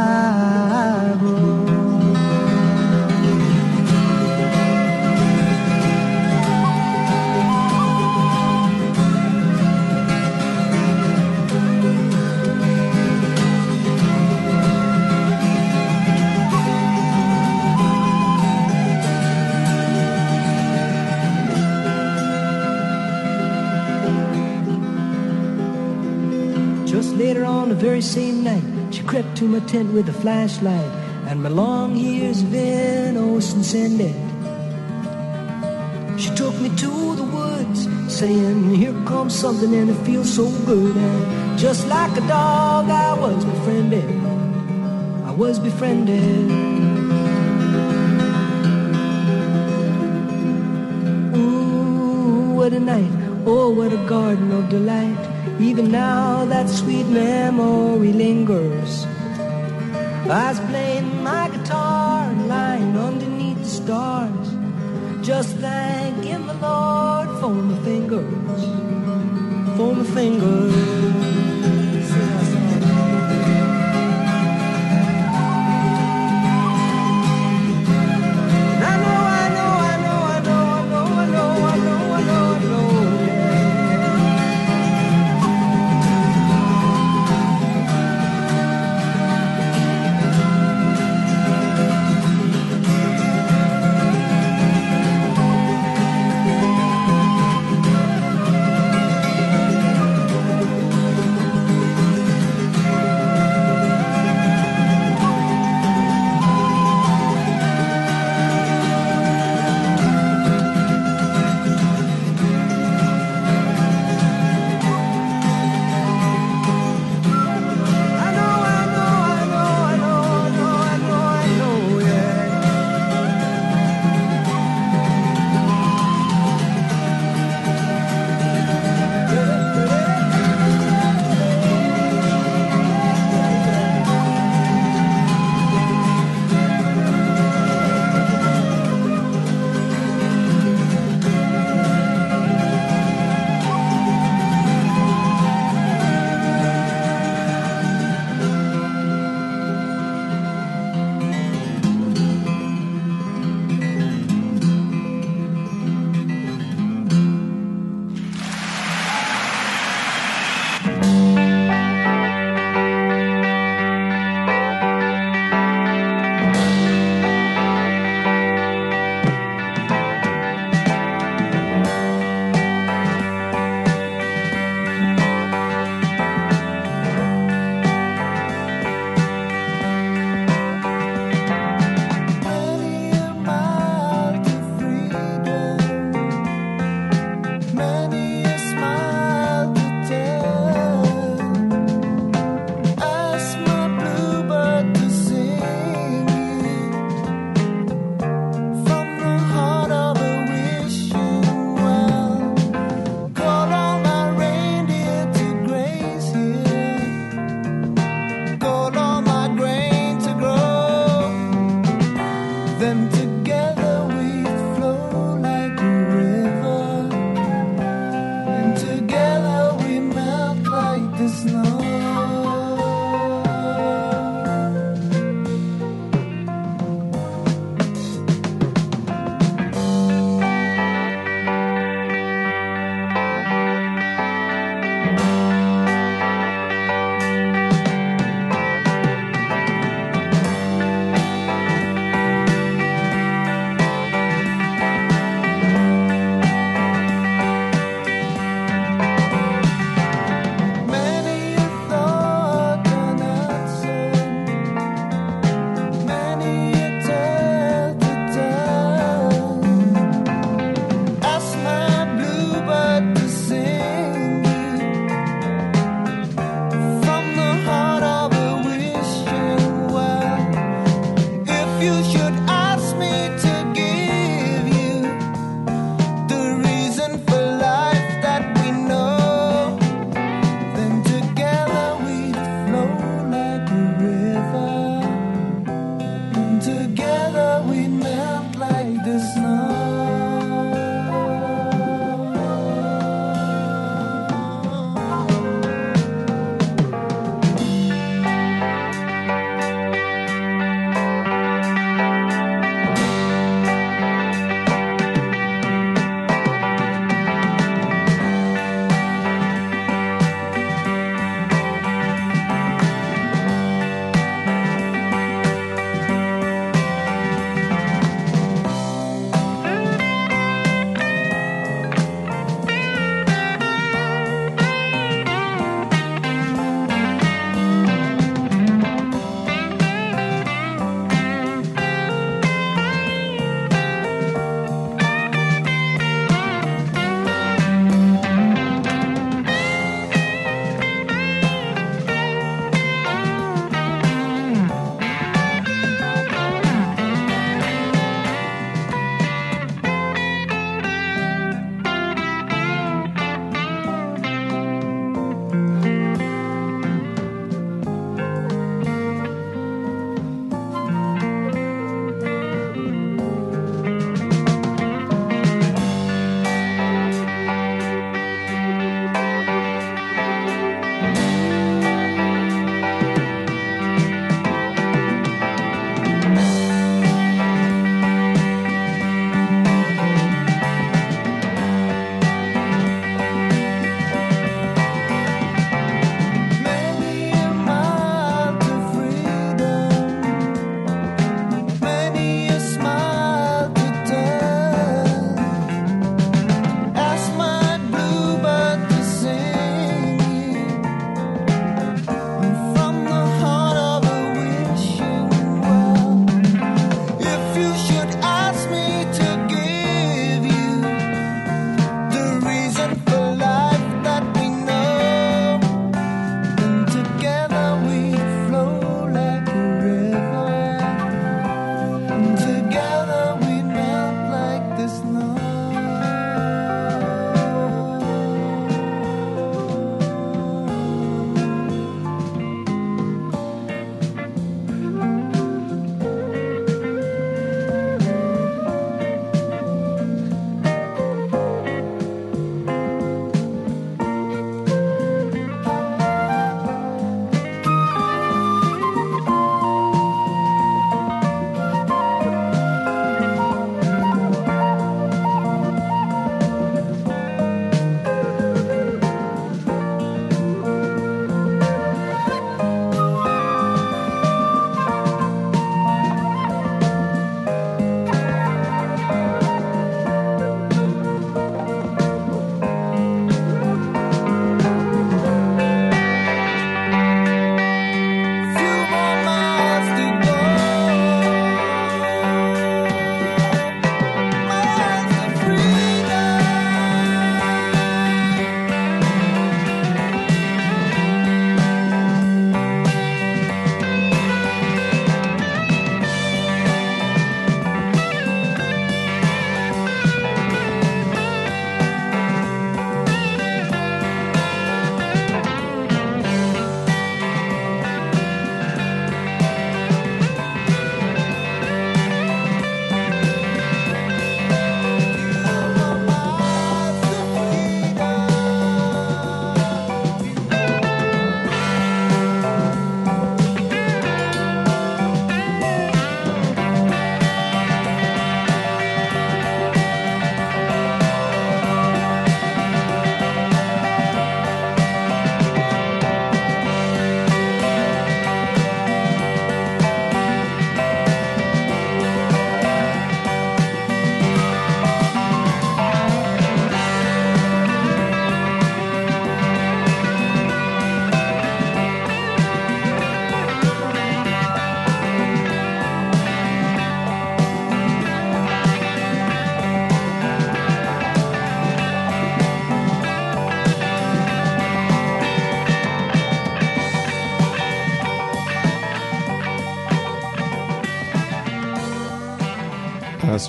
The very same night, she crept to my tent with a flashlight, and my long years of oh, innocence ended. She took me to the woods, saying, Here comes something, and it feels so good. And just like a dog, I was befriended. I was befriended. Ooh, what a night. Oh, what a garden of delight. Even now, that sweet memory lingers. I was playing my guitar lying underneath the stars. Just thanking the Lord for my fingers. For my fingers.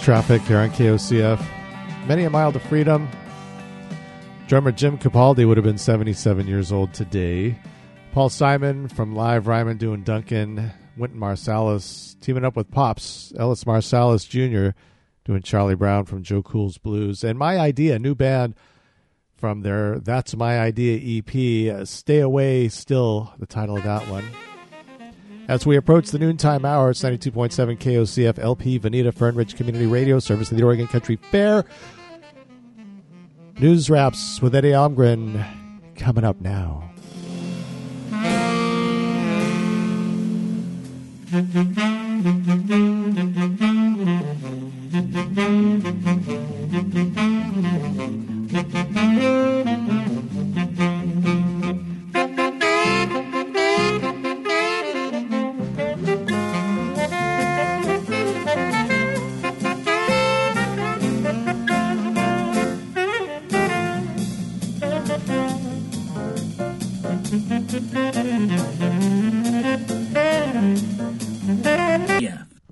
Traffic here on KOCF. Many a mile to freedom. Drummer Jim Capaldi would have been 77 years old today. Paul Simon from Live Rhymin' doing Duncan. Wynton Marsalis teaming up with Pops. Ellis Marsalis Jr. doing Charlie Brown from Joe Cool's Blues. And My Idea, new band from their That's My Idea EP. Uh, Stay Away Still, the title of that one. As we approach the noontime hour, it's 92.7 KOCF LP Veneta Fern Ridge Community Radio, service of the Oregon Country Fair. News wraps with Eddie Almgren coming up now. (laughs)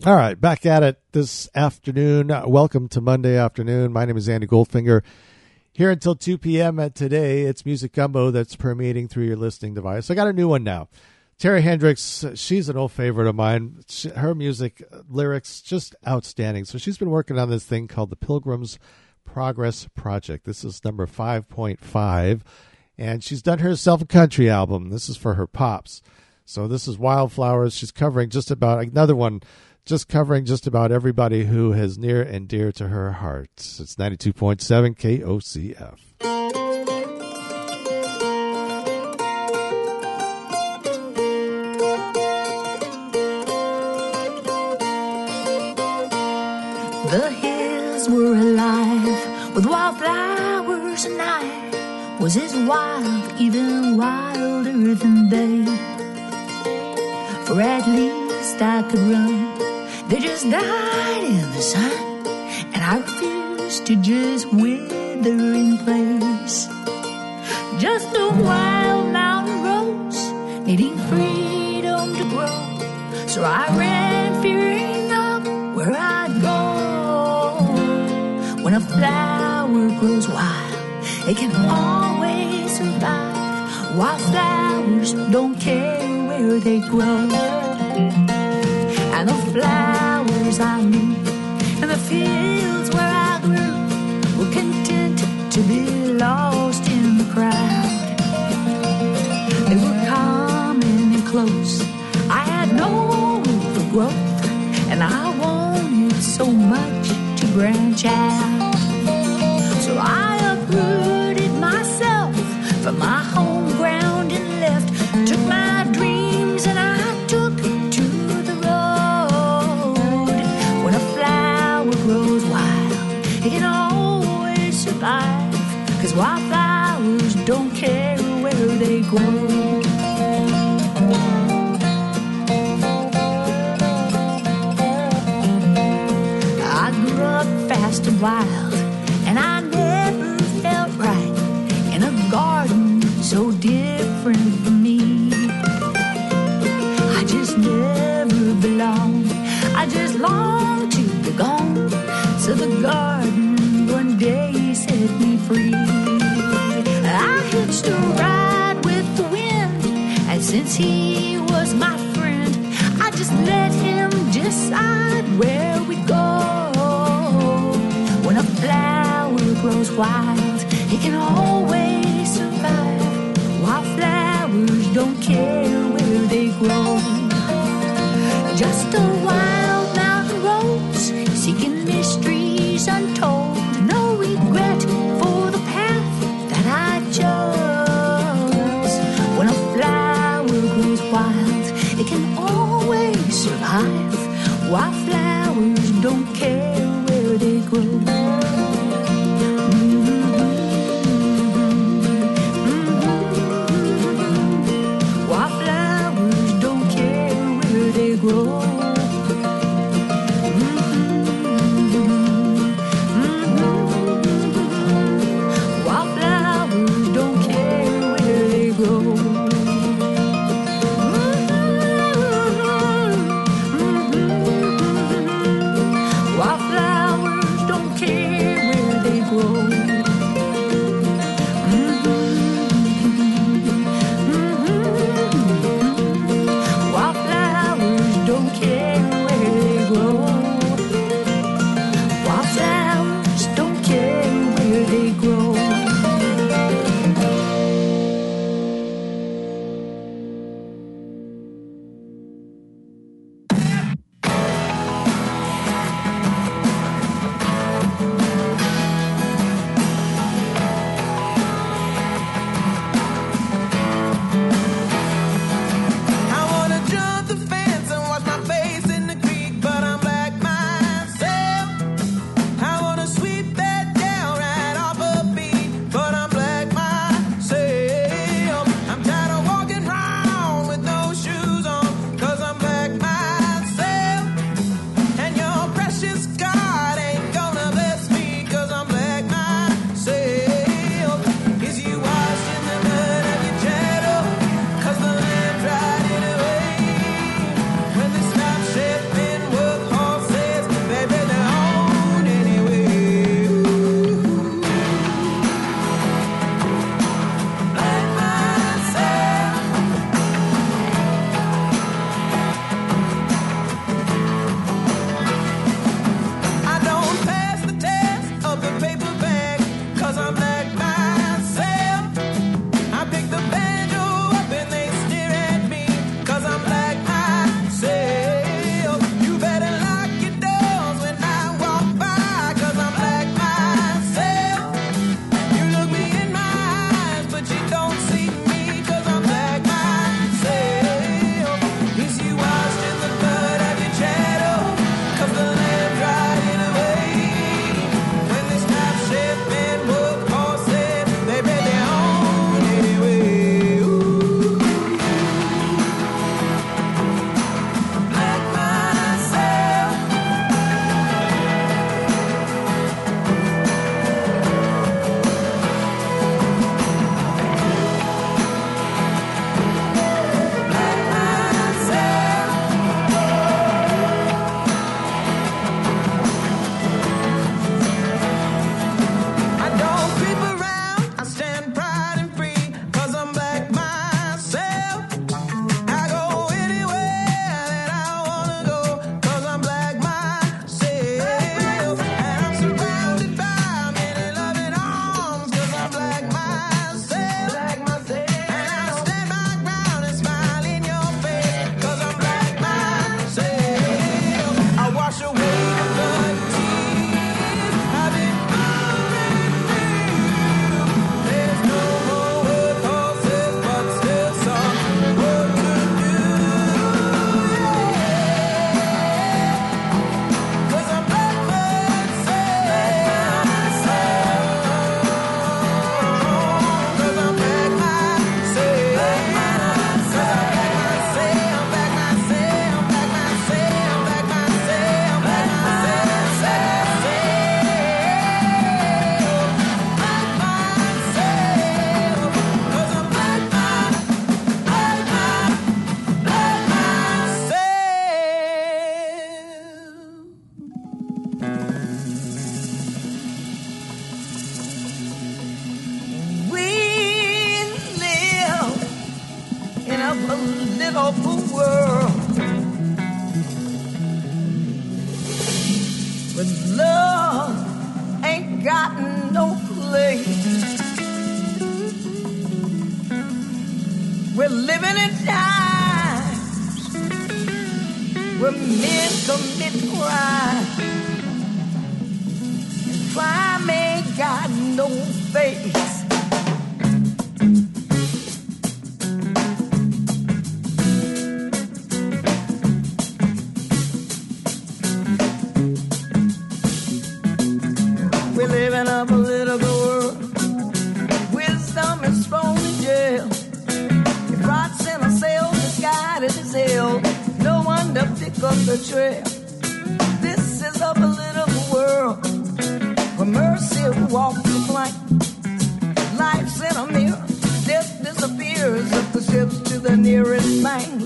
All right, back at it this afternoon. Welcome to Monday afternoon. My name is Andy Goldfinger. Here until 2 p.m. at today, it's Music Gumbo that's permeating through your listening device. I got a new one now. Terri Hendrix, she's an old favorite of mine. She, her music, uh, lyrics, just outstanding. So she's been working on this thing called the Pilgrim's Progress Project. This is number 5.5. And she's done herself a country album. This is for her pops. So this is Wildflowers. She's covering just about another one, just covering just about everybody who is near and dear to her heart. It's 92.7 KOCF. The hills were alive with wildflowers, and I was as wild, even wilder than they. For at least I could run. They just died in the sun, and I refuse to just wither in place. Just a wild mountain rose, needing freedom to grow. So I ran, fearing up where I'd go. When a flower grows wild, it can always survive. Wildflowers don't care where they grow. And the flowers I knew, and the fields where I grew, were content to be lost in the crowd. They were coming in close. I had no room for growth, and I wanted so much to branch out. Care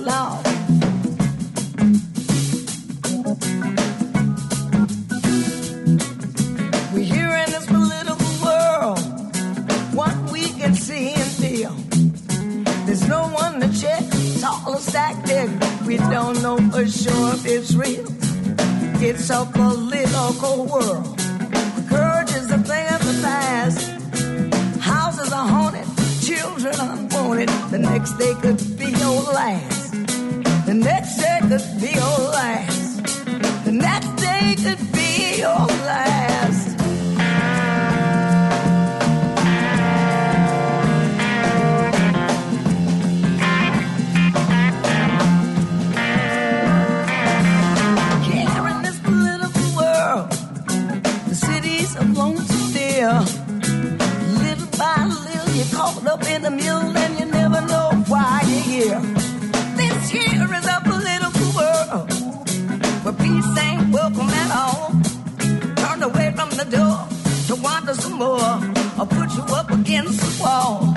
Lord. We're here in this political world. What we can see and feel. There's no one to check. It's all a stack deck. We don't know for sure if it's real. It's a political world. Courage is a thing of the past. Houses are haunted. Children unwanted. The next day could more or put you up against the wall.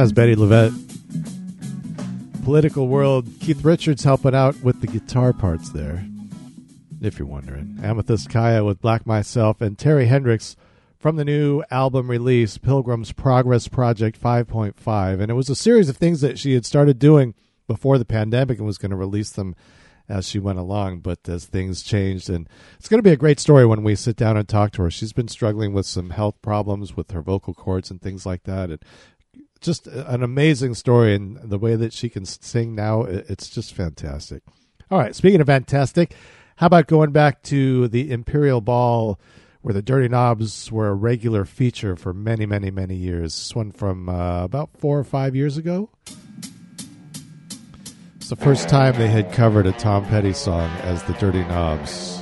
That's Bettye LaVette. Political world. Keith Richards helping out with the guitar parts there, if you're wondering. Amythyst Kiah with Black Myself and Terri Hendrix from the new album release, Pilgrim's Progress Project 5.5. And it was a series of things that she had started doing before the pandemic and was going to release them as she went along. But as things changed, and it's going to be a great story when we sit down and talk to her. She's been struggling with some health problems with her vocal cords and things like that. And just an amazing story and the way that she can sing now it's just fantastic. All right speaking of fantastic how about going back to the imperial ball where the dirty knobs were a regular feature for many many many years? This one from uh, about four or five years ago? It's the first time they had covered a tom petty song as the dirty knobs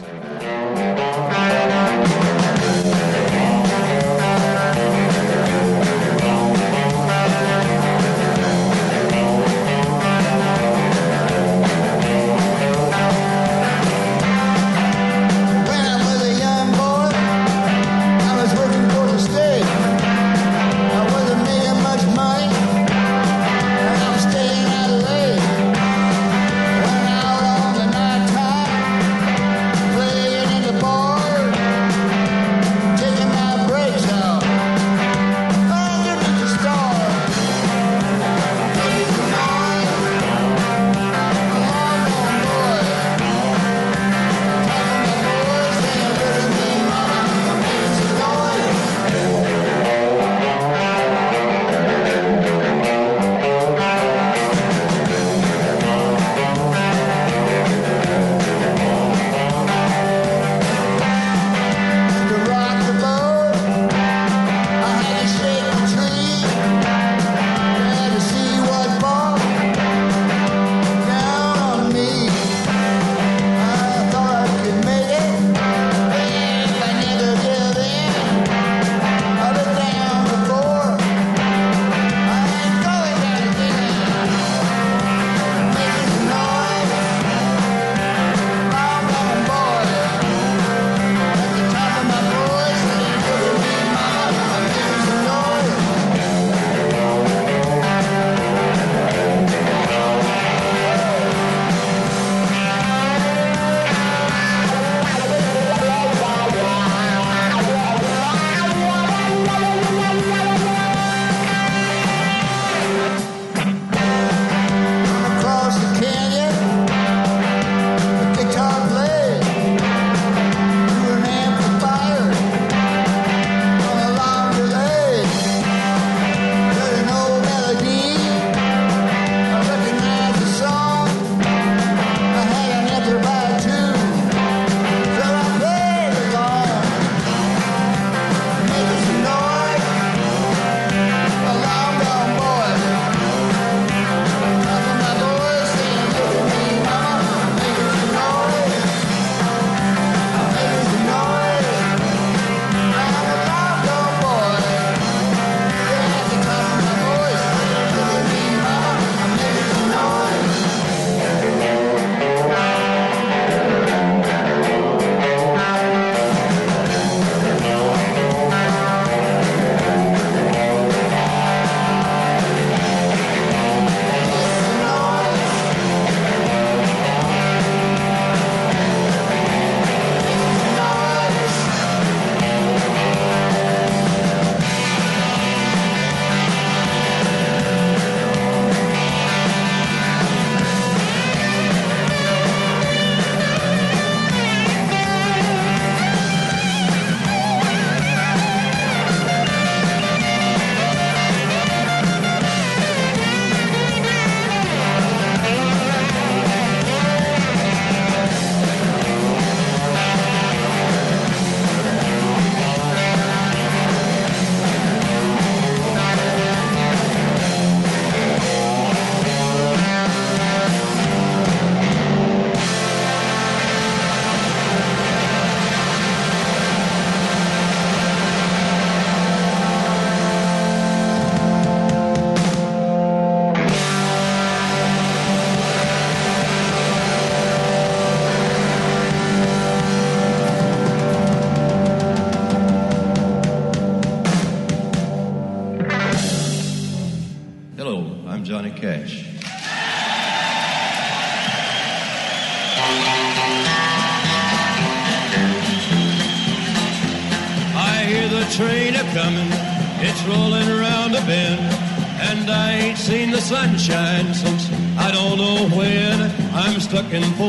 I'm stuck in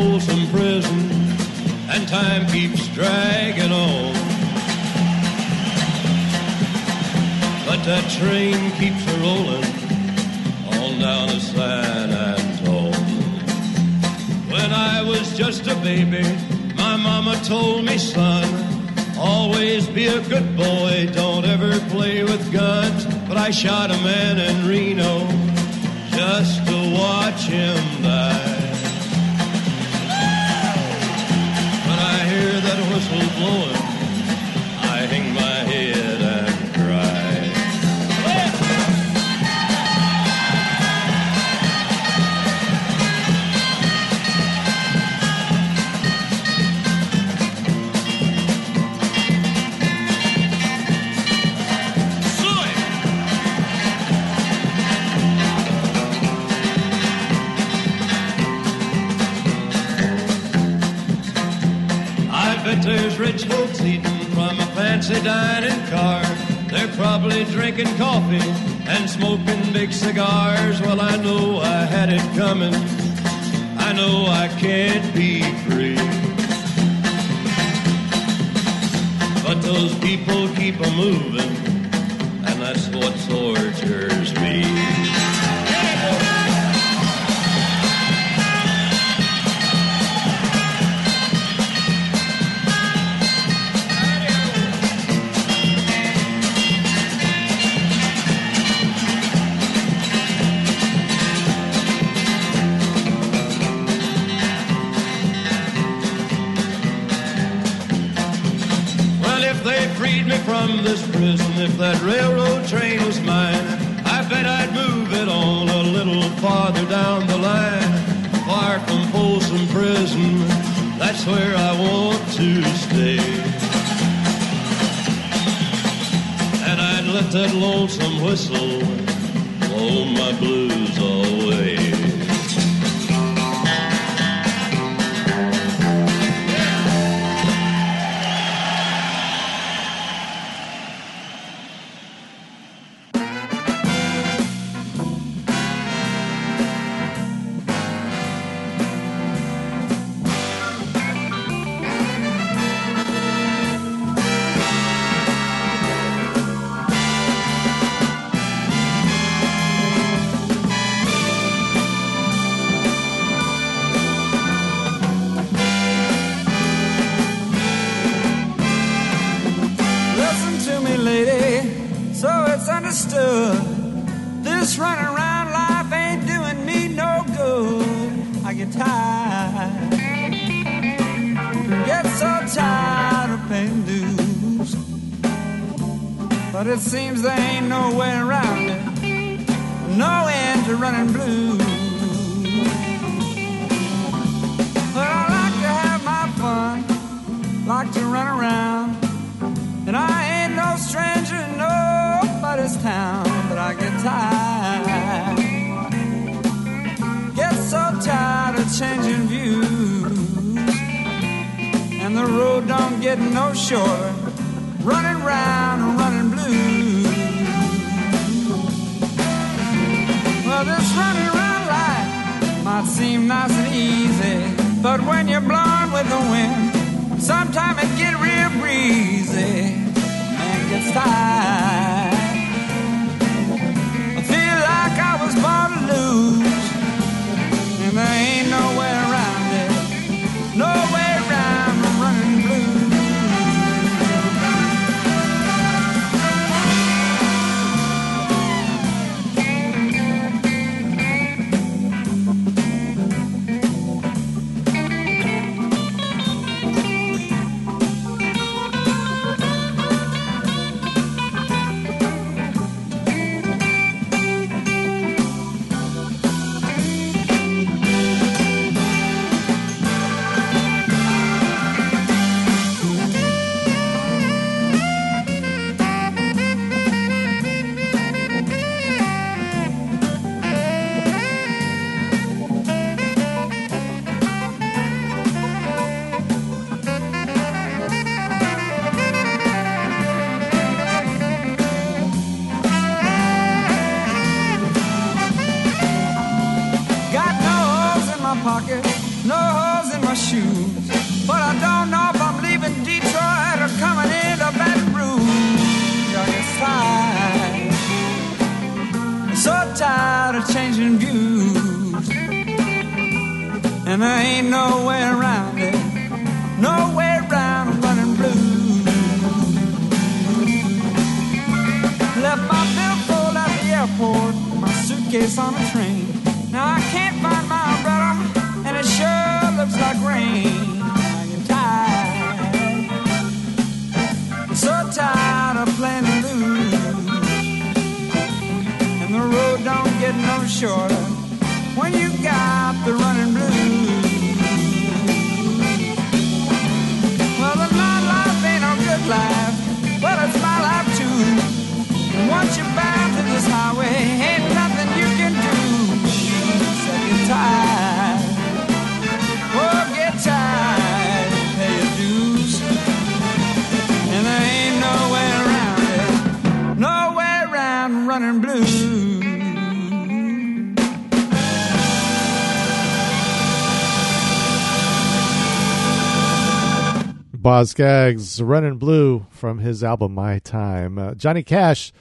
Boz Scaggs, Running Blue from his album My Time. Uh, Johnny Cash,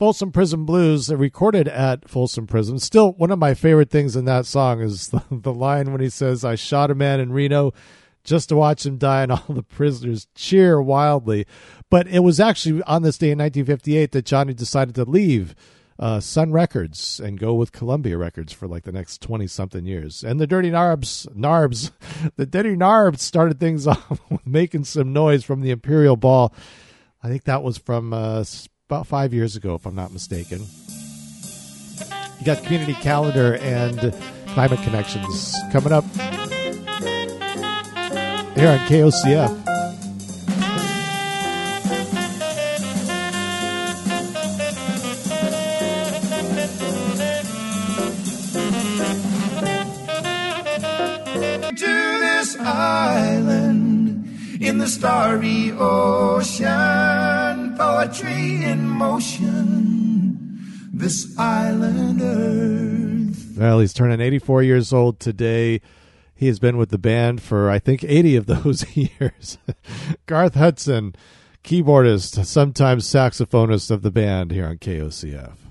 Folsom Prison Blues, uh, recorded at Folsom Prison. Still, one of my favorite things in that song is (laughs) the, the line when he says, I shot a man in Reno just to watch him die, and all the prisoners cheer wildly. But it was actually on this day in 1958 that Johnny decided to leave uh, Sun Records and go with Columbia Records for like the next 20 something years. And the Dirty Narbs, Narbs, (laughs) the Dirty Narbs started things (laughs) off with making some noise from the Imperial Ball. I think that was from uh, about five years ago, if I'm not mistaken. You got Community Calendar and Climate Connections coming up here on KOCF. In the starry ocean, poetry in motion. This island earth. Well, he's turning 84 years old today. He has been with the band for, I think, 80 of those (laughs) years. Garth Hudson, keyboardist, sometimes saxophonist of the band here on KOCF.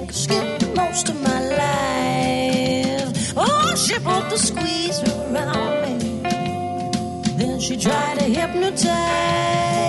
think skipped most of my life. Oh, she put the squeeze around me. Then she tried to hypnotize.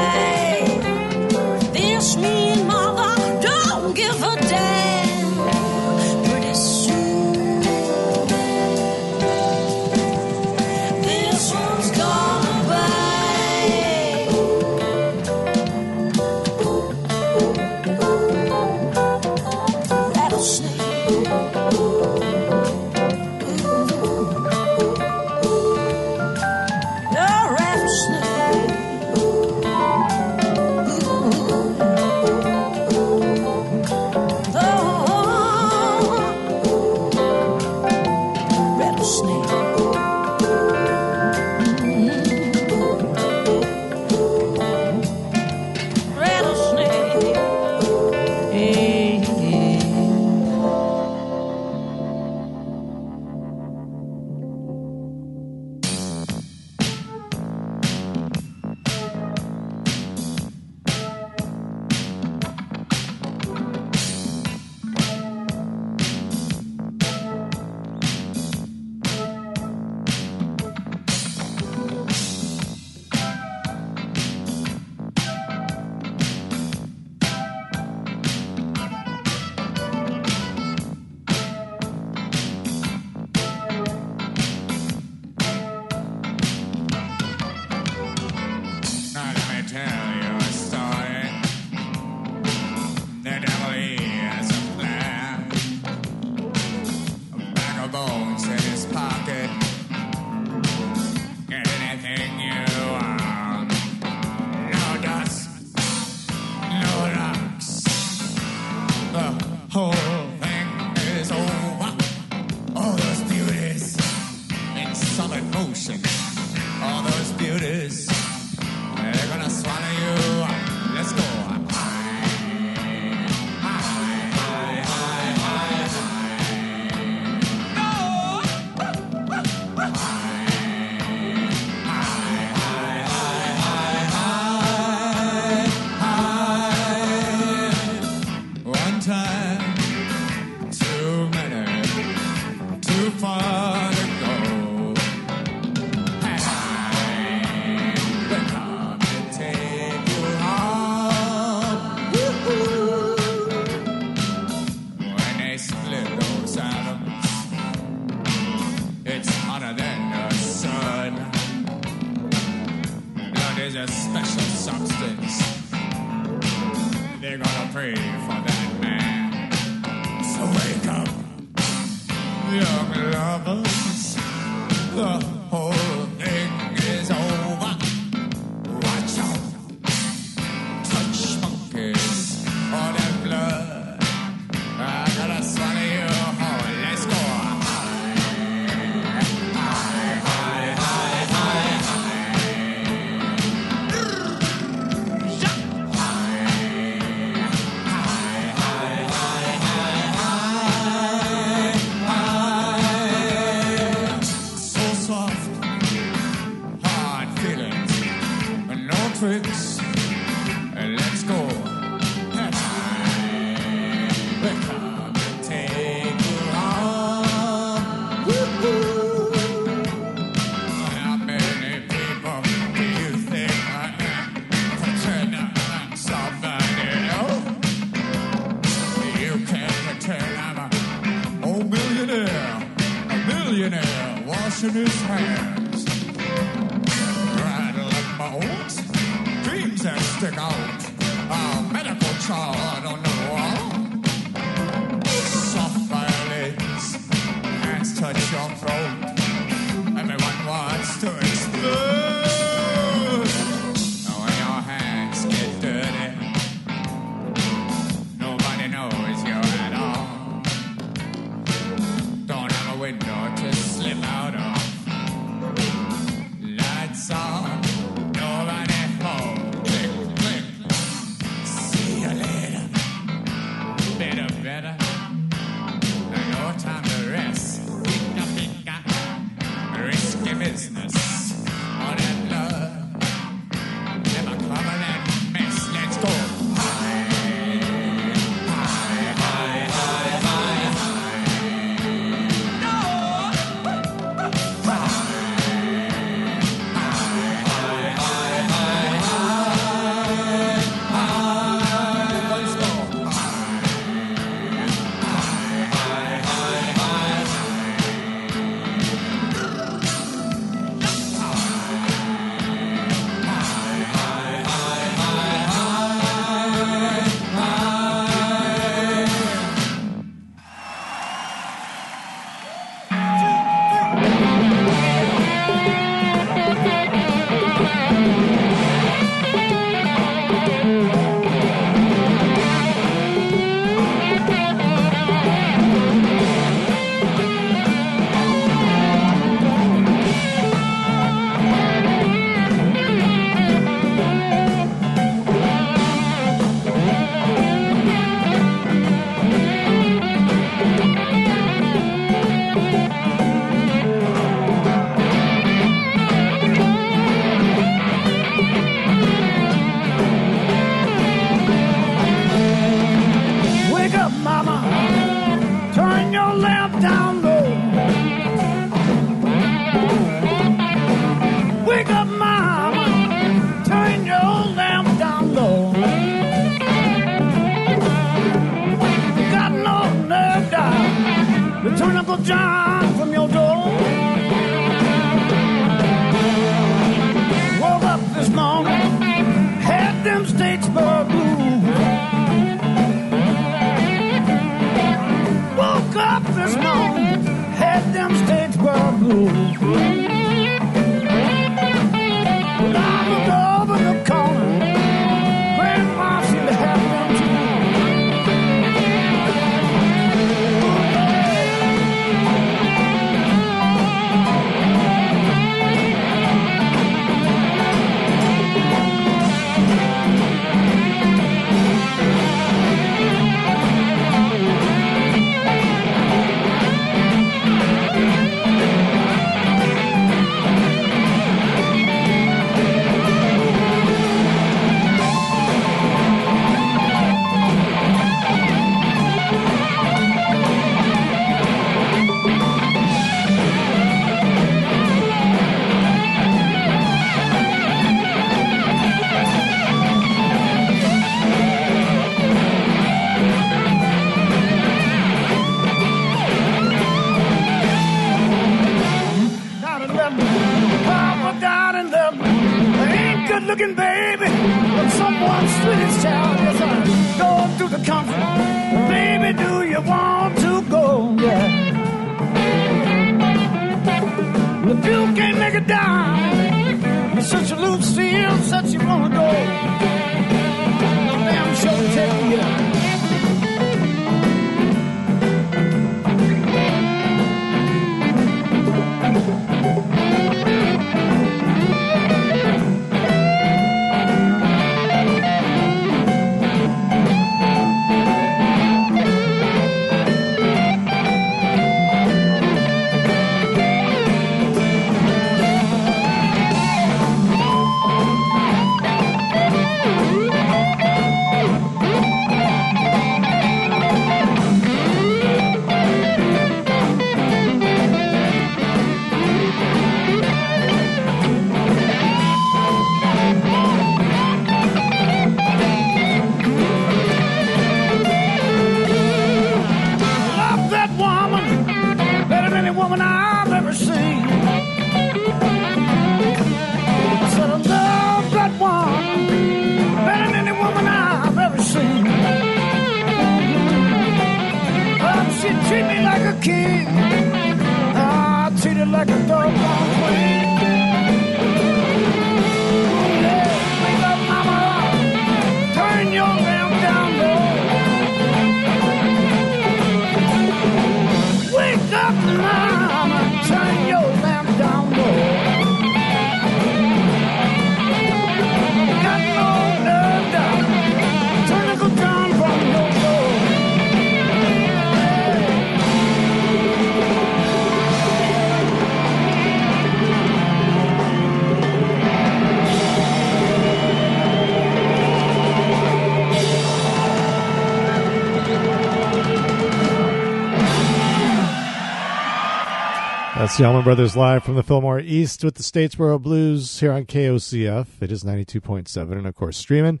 The Allman Brothers live from the Fillmore East with the Statesboro Blues here on KOCF. It is 92.7 and, of course, streaming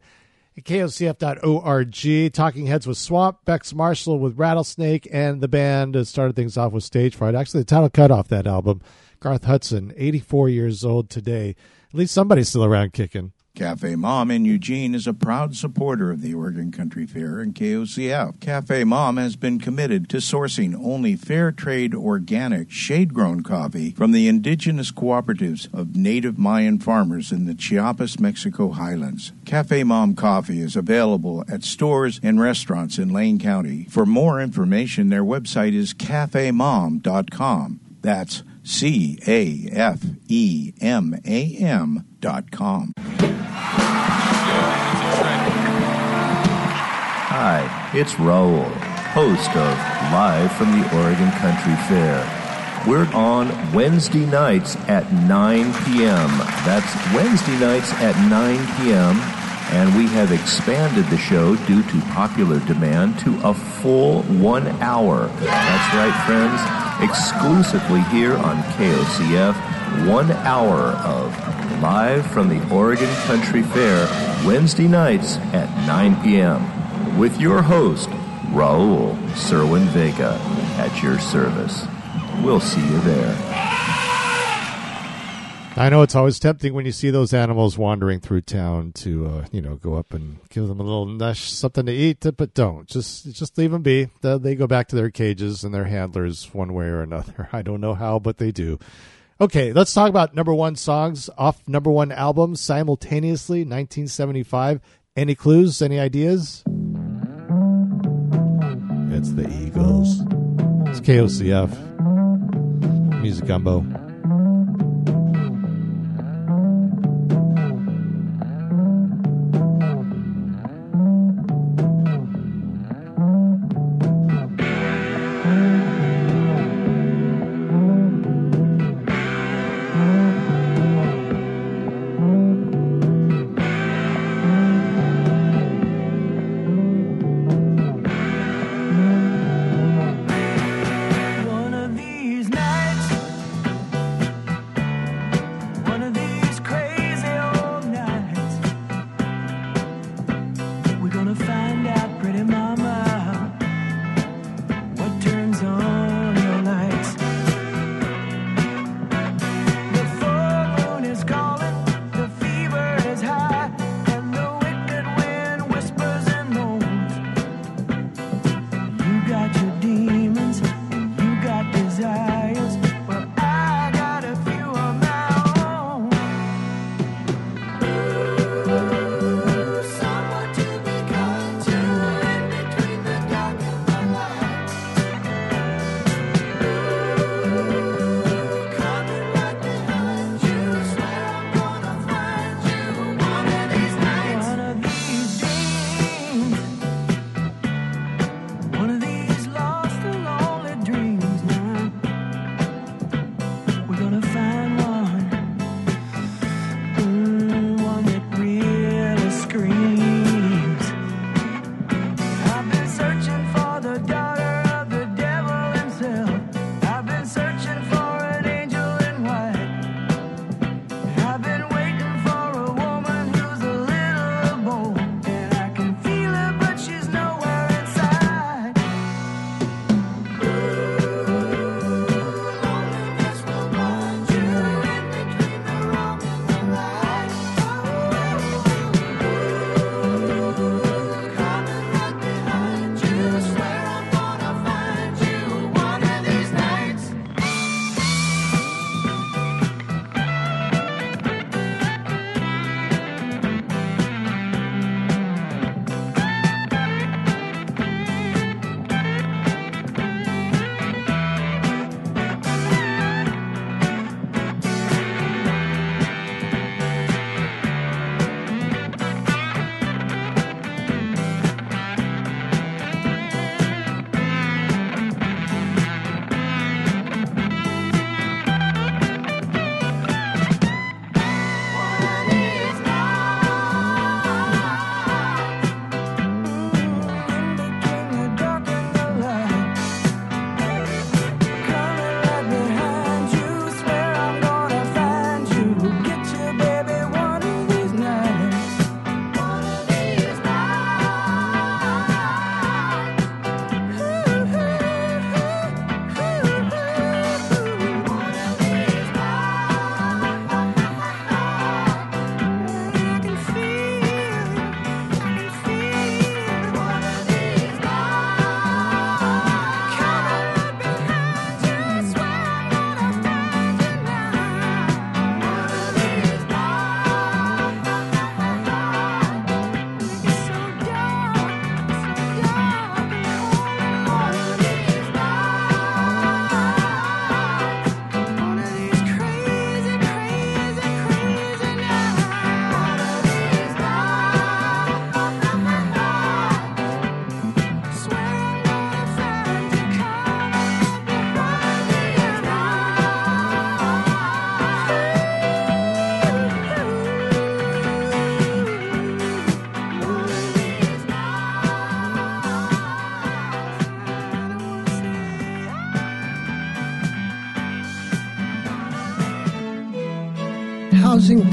at kocf.org. Talking Heads with Swamp, Bex Marshall with Rattlesnake, and the band started things off with Stage Fright. Actually, the title cut off that album, Garth Hudson, 84 years old today. At least somebody's still around kicking. Cafe Mam in Eugene is a proud supporter of the Oregon Country Fair and KOCF. Cafe Mam has been committed to sourcing only fair trade organic shade grown coffee from the indigenous cooperatives of native Mayan farmers in the Chiapas, Mexico highlands. Cafe Mam coffee is available at stores and restaurants in Lane County. For more information, their website is cafemam.com. That's C A F E M A M dot com. Hi, it's Raul, host of Live from the Oregon Country Fair. We're on Wednesday nights at 9 p.m. That's Wednesday nights at 9 p.m. And we have expanded the show due to popular demand to a full one hour. That's right, friends. Exclusively here on KOCF, one hour of Live from the Oregon Country Fair, Wednesday nights at 9 p.m. With your host, Raul Serwin Vega, at your service. We'll see you there. I know it's always tempting when you see those animals wandering through town to, uh, you know, go up and give them a little nush, something to eat, but don't. Just, just leave them be. They they go back to their cages and their handlers one way or another. (laughs) I don't know how, but they do. Okay, let's talk about number one songs off number one albums simultaneously, 1975. Any clues? Any ideas? It's the Eagles. It's KOCF. Music Gumbo.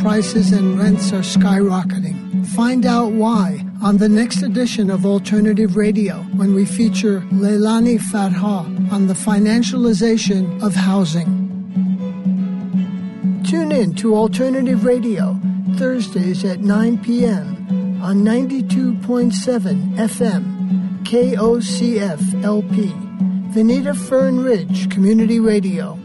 prices and rents are skyrocketing. Find out why on the next edition of Alternative Radio when we feature Leilani Farha on the financialization of housing. Tune in to Alternative Radio Thursdays at 9 p.m. on 92.7 FM, KOCF LP, Veneta Fern Ridge Community Radio.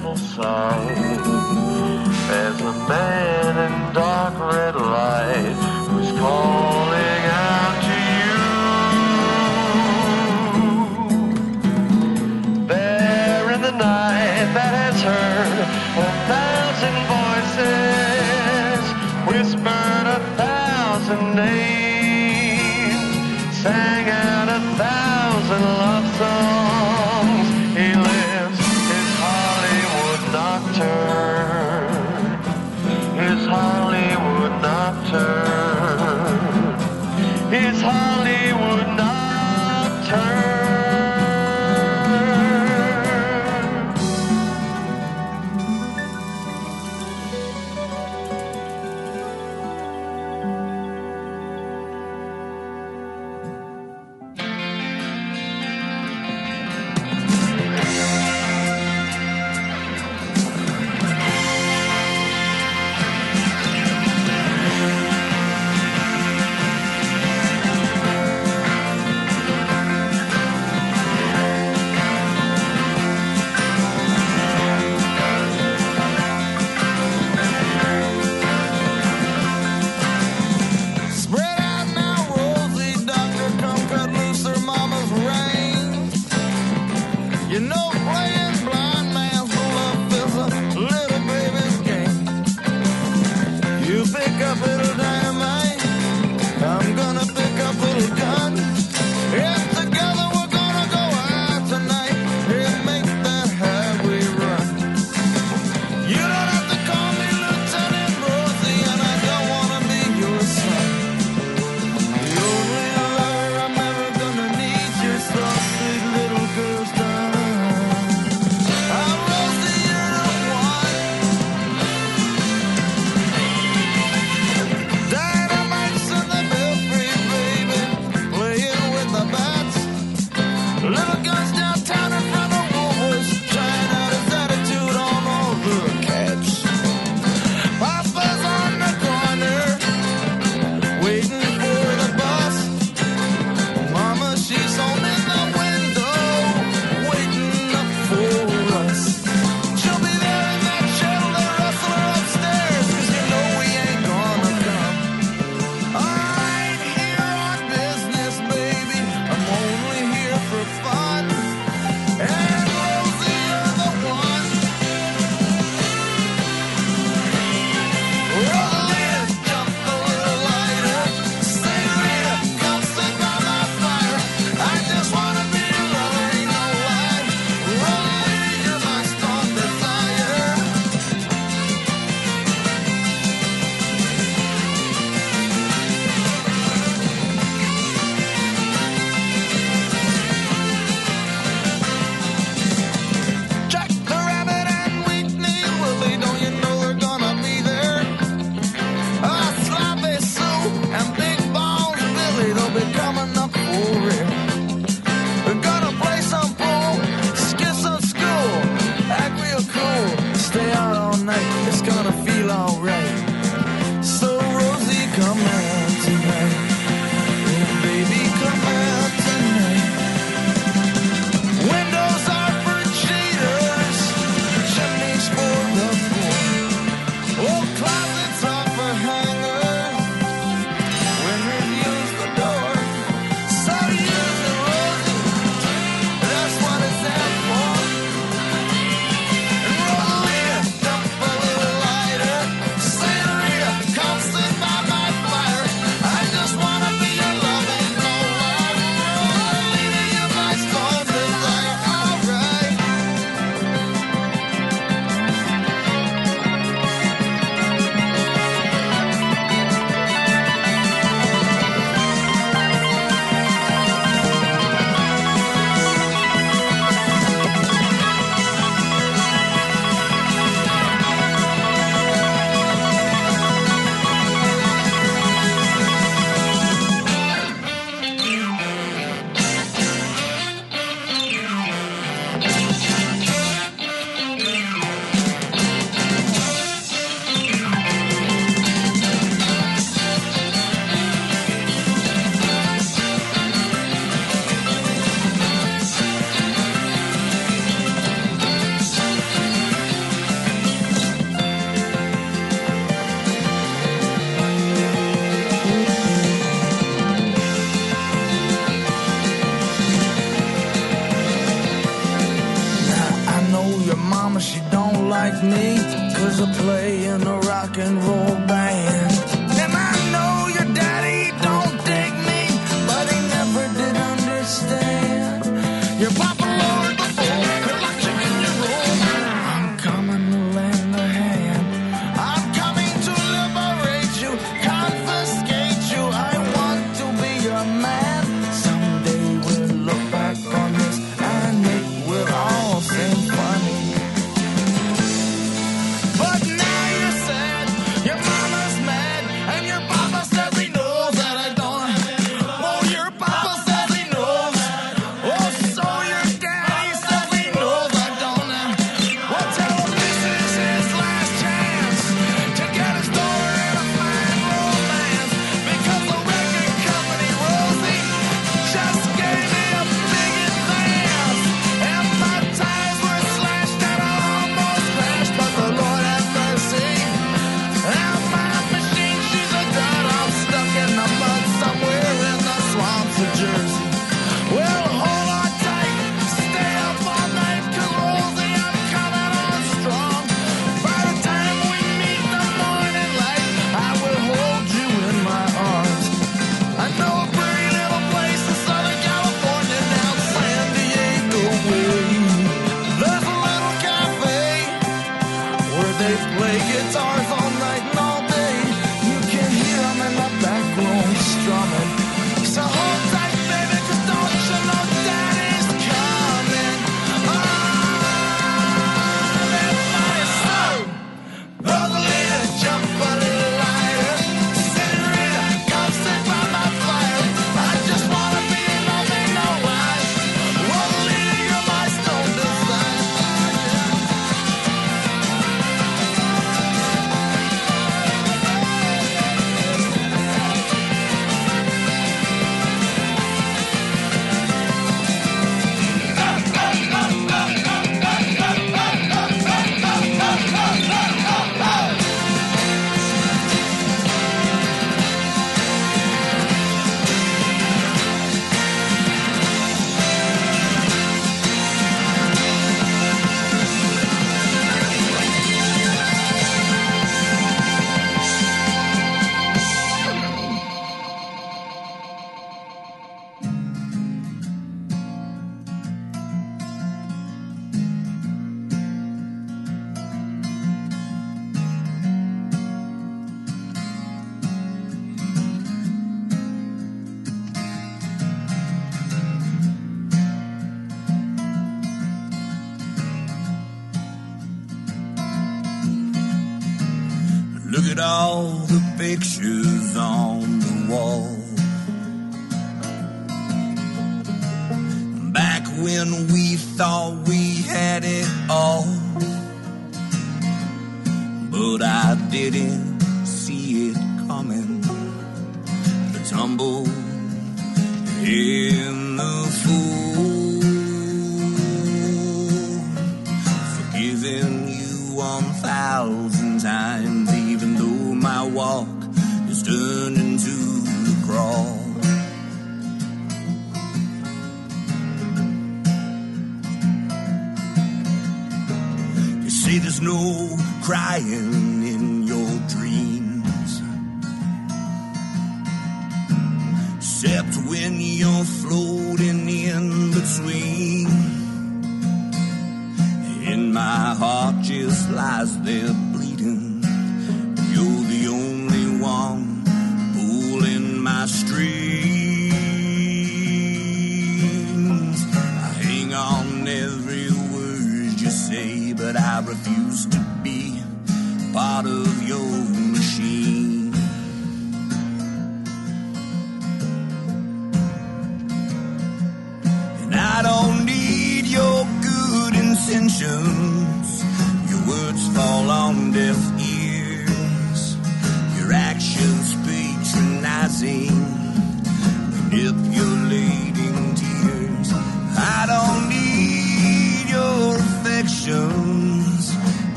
Devil's sight. There's a man in dark red light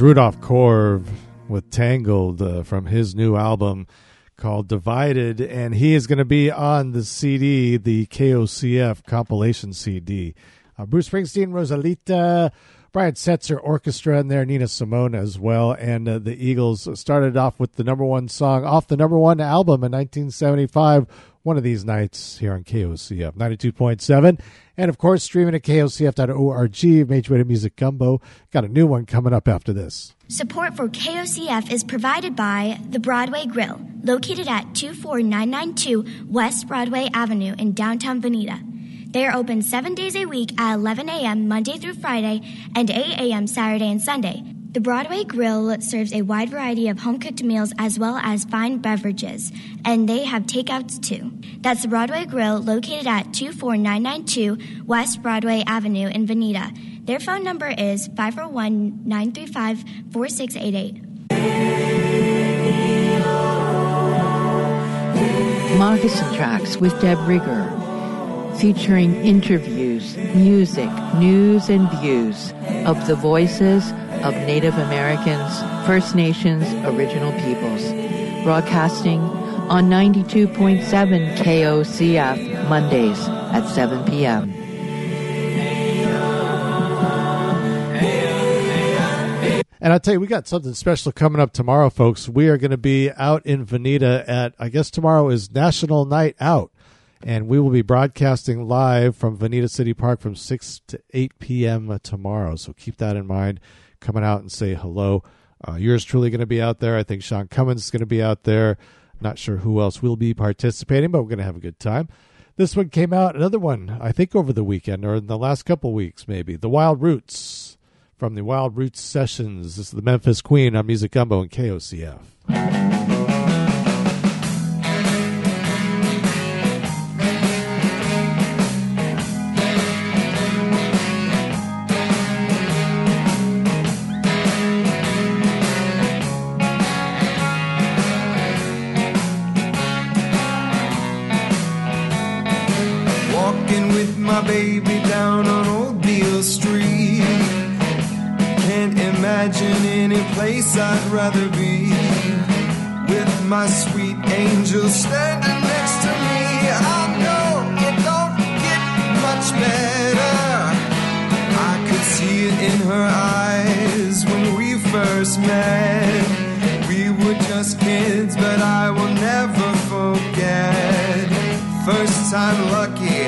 Rudolph Korv with Tangled uh, from his new album called Divided, and he is going to be on the CD, the KOCF compilation CD. Uh, Bruce Springsteen, Rosalita, Brian Setzer Orchestra in there, Nina Simone as well, and uh, the Eagles started off with the number one song off the number one album in 1975. One of these nights here on KOCF 92.7. And of course, streaming at KOCF.org, Major Way to Music Gumbo. Got a new one coming up after this. Support for KOCF is provided by the Broadway Grill, located at 24992 West Broadway Avenue in downtown Veneta. They are open seven days a week at 11 a.m. Monday through Friday and 8 a.m. Saturday and Sunday. The Broadway Grill serves a wide variety of home cooked meals as well as fine beverages, and they have takeouts too. That's the Broadway Grill located at 24992 West Broadway Avenue in Veneta. Their phone number is 541 935 4688. Moccasin Tracks with Deb Rigger, featuring interviews, music, news, and views of the voices of Native Americans, First Nations, Original Peoples. Broadcasting on 92.7 KOCF Mondays at 7 p.m. And I'll tell you, we got something special coming up tomorrow, folks. We are going to be out in Veneta at, I guess tomorrow is National Night Out. And we will be broadcasting live from Veneta City Park from 6 to 8 p.m. tomorrow. So keep that in mind. Coming out and say hello. Uh, yours truly going to be out there. I think Sean Cummins is going to be out there. Not sure who else will be participating, but we're going to have a good time. This one came out, another one, I think over the weekend or in the last couple weeks, maybe. The WildRoots from the WildRoots Sessions. This is the Memphis Queen on Music Gumbo and KOCF. Baby down on Old Beale Street. Can't imagine any place I'd rather be. With my sweet angel standing next to me. I know it don't get much better. I could see it in her eyes when we first met. We were just kids, but I will never forget. First time lucky,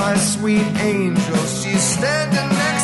My sweet angel, she's standing next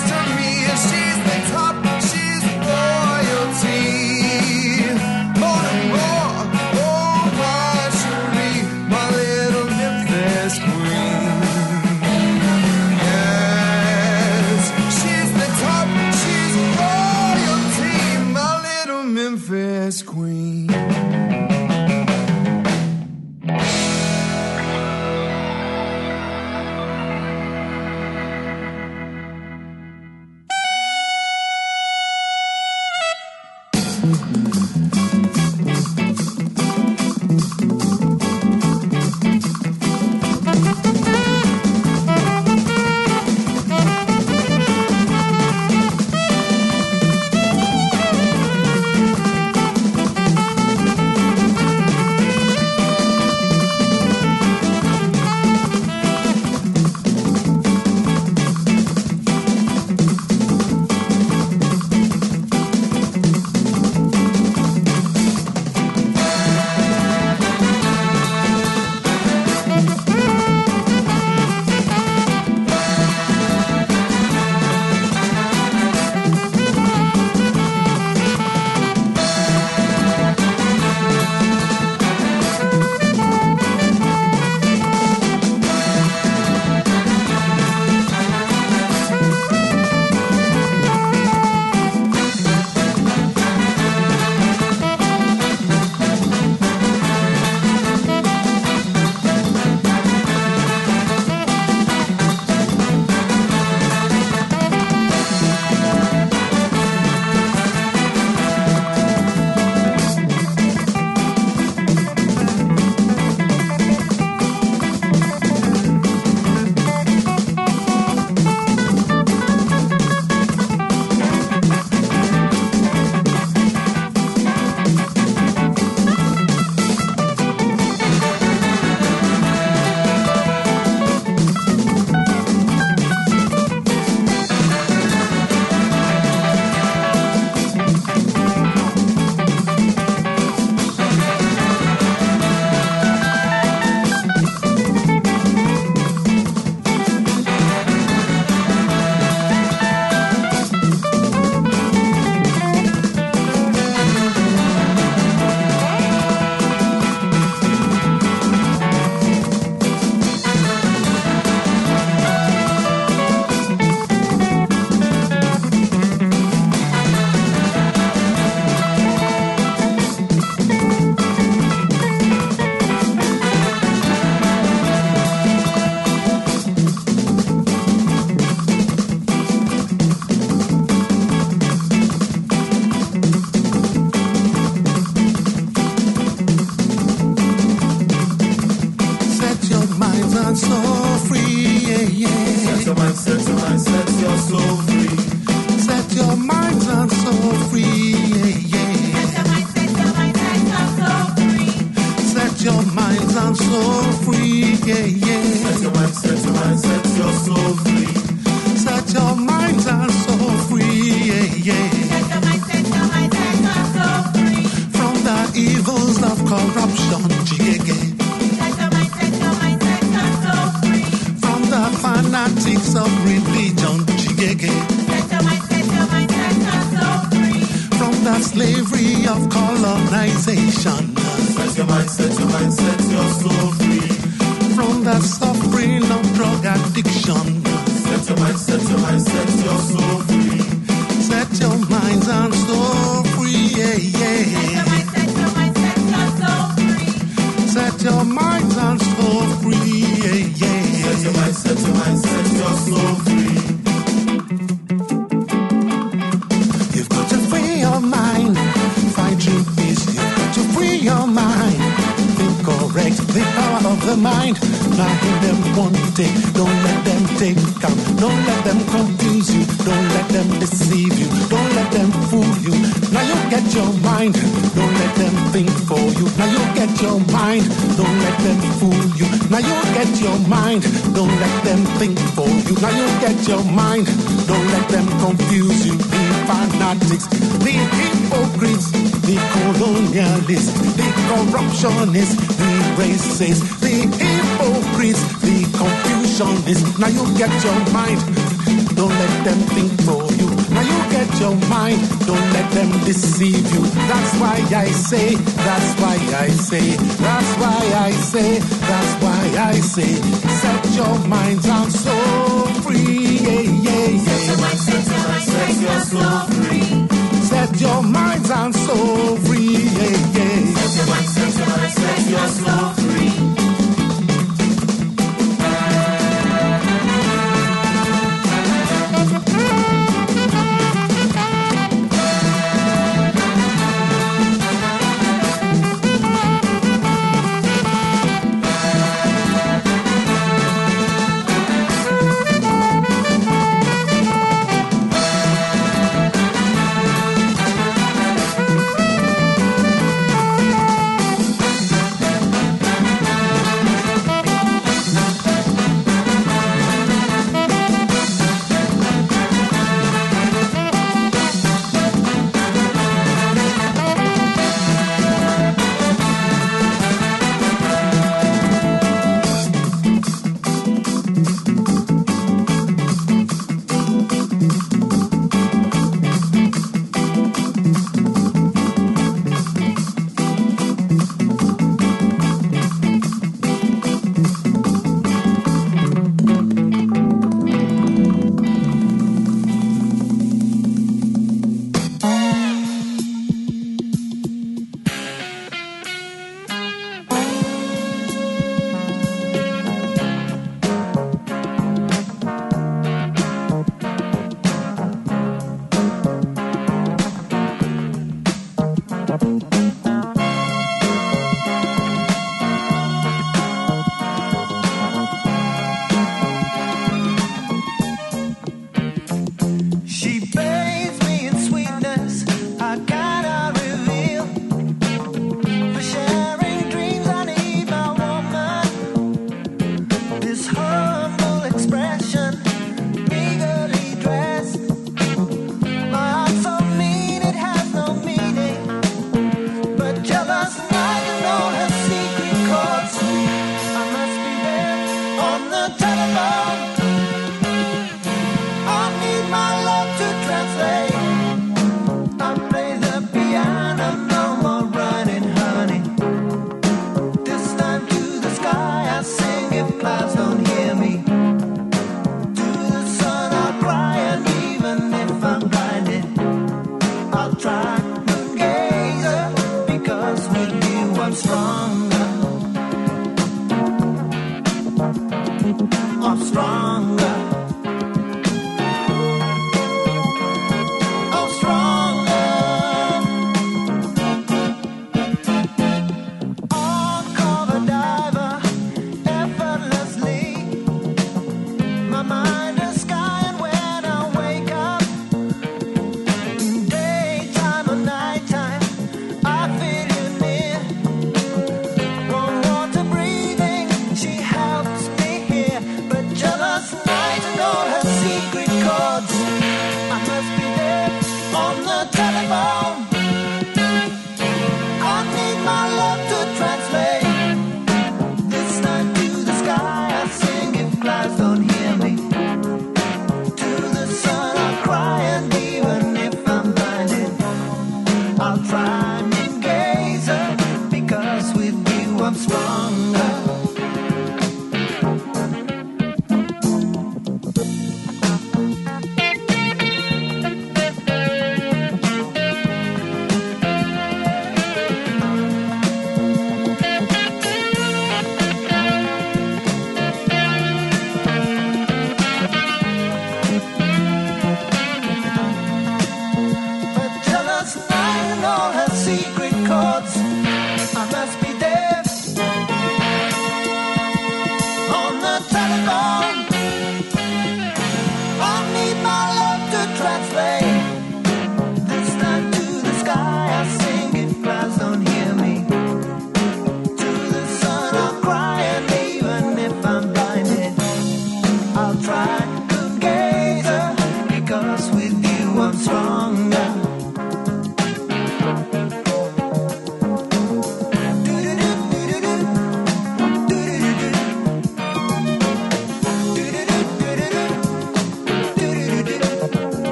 secret.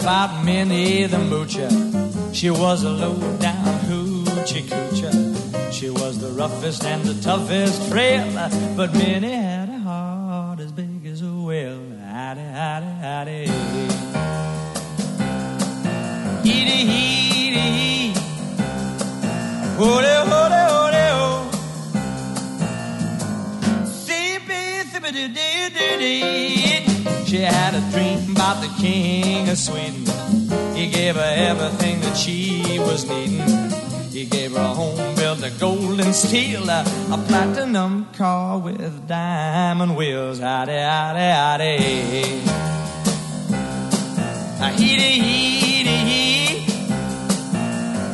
about Minnie the Moocher. She was a low-down hoochie coocher. She was the roughest and the toughest trailer, but Minnie a platinum car with diamond wheels. Howdy, howdy, howdy. A hee dee hee dee hee.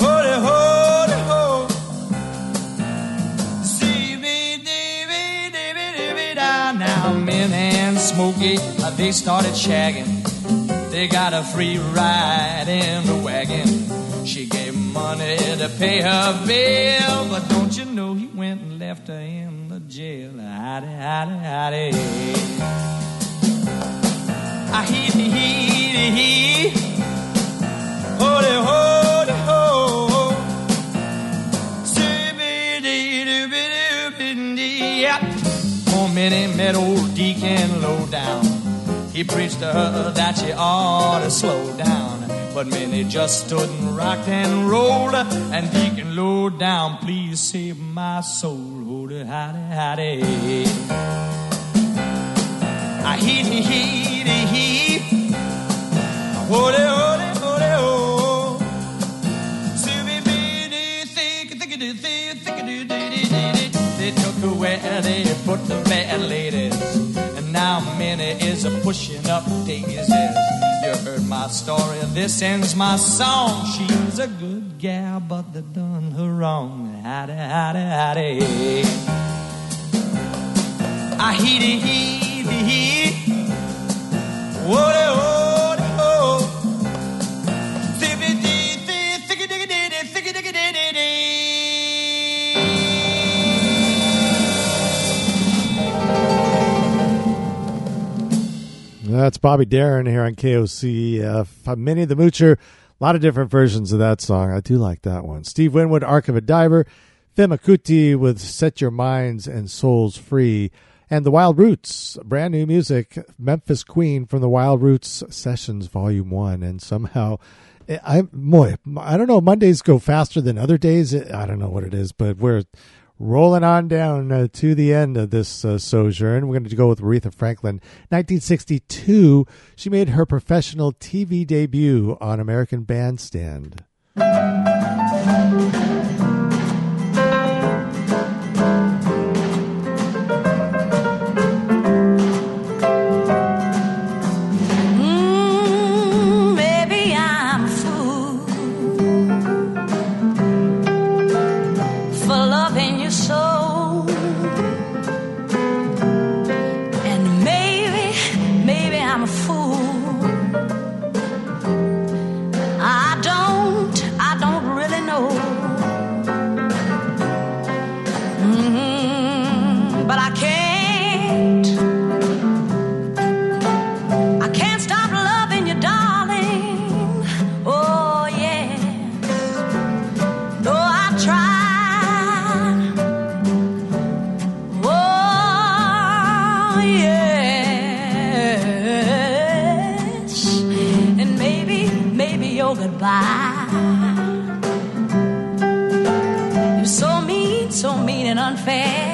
Holy, holy, ho. See me, dee dee dee down. Now, Min and Smokey, uh, they started shagging. They got a free ride in the wagon. She gave money to pay her bill, but don't Just stood and rocked and rolled. And Deacon, low down, please save my soul. sends my song. She's a good gal, but they done her wrong. Hattie, hattie, hattie. Bobby Darin here on KOCF. Uh, Minnie the Moocher. A lot of different versions of that song. I do like that one. Steve Winwood, Arc of a Diver. Femi Kuti with Set Your Minds and Souls Free. And The WildRoots, brand new music. Memphis Queen from The WildRoots Sessions Volume 1. And somehow eh, I boy, I don't know. Mondays go faster than other days. I don't know what it is, but we're rolling on down uh, to the end of this uh, sojourn. We're going to go with Aretha Franklin. 1962, she made her professional TV debut on American Bandstand. Goodbye. You're so mean, so mean and unfair.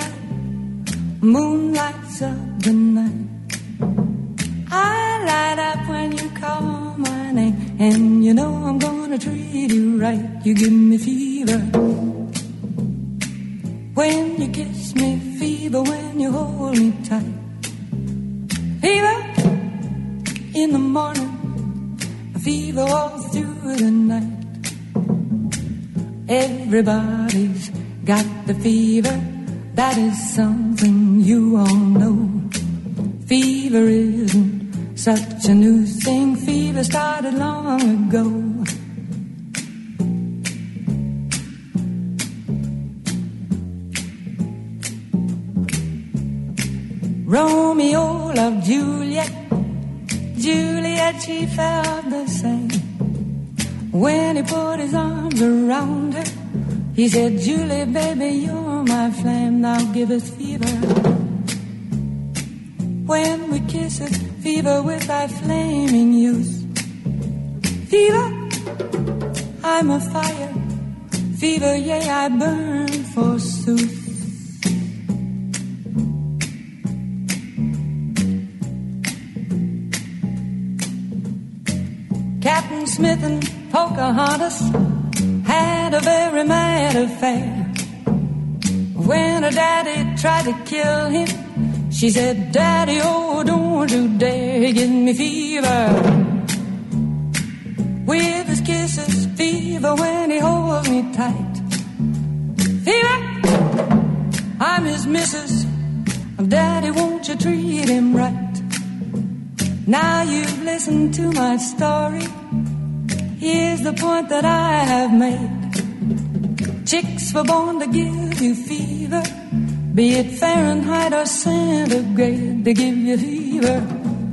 She said, Daddy, oh, to give you fever.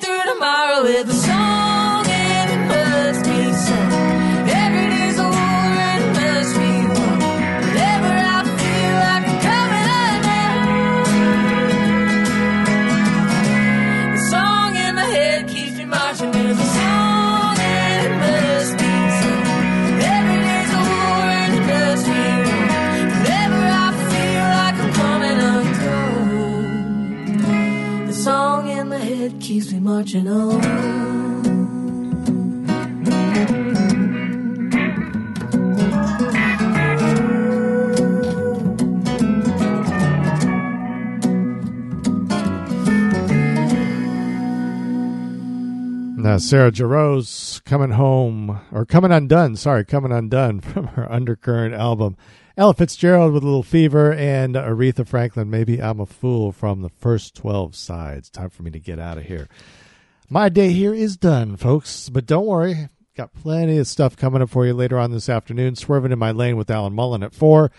through tomorrow, with a song. marching on. Now, Sarah Jarosz coming home or coming undone. Sorry, coming undone (laughs) from her Undercurrent album. Ella Fitzgerald with a little fever and Aretha Franklin, maybe I'm a fool from the first 12 sides. Time for me to get out of here. My day here is done, folks, but don't worry. Got plenty of stuff coming up for you later on this afternoon. Swerving in my lane with Alan Mullen at 4.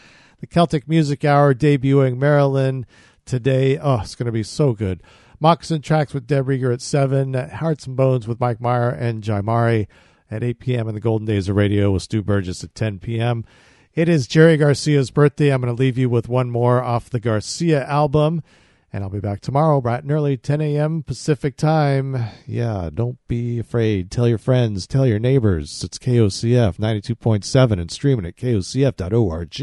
The Celtic Music Hour debuting Maryland today. Oh, it's going to be so good. Moccasin Tracks with Deb Rieger at 7. Hearts and Bones with Mike Meyer and Jaimari at 8 p.m. In the Golden Days of Radio with Stu Burgess at 10 p.m. It is Jerry Garcia's birthday. I'm going to leave you with one more off the Garcia album. And I'll be back tomorrow, bright and early, 10 a.m. Pacific time. Yeah, don't be afraid. Tell your friends, tell your neighbors. It's KOCF 92.7 and streaming at kocf.org.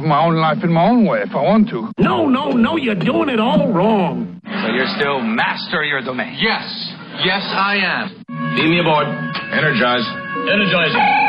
live my own life in my own way if I want to. No, no, no, you're doing it all wrong. So you're still master of your domain? Yes. Yes, I am. Beam me aboard. Energize. Energizing.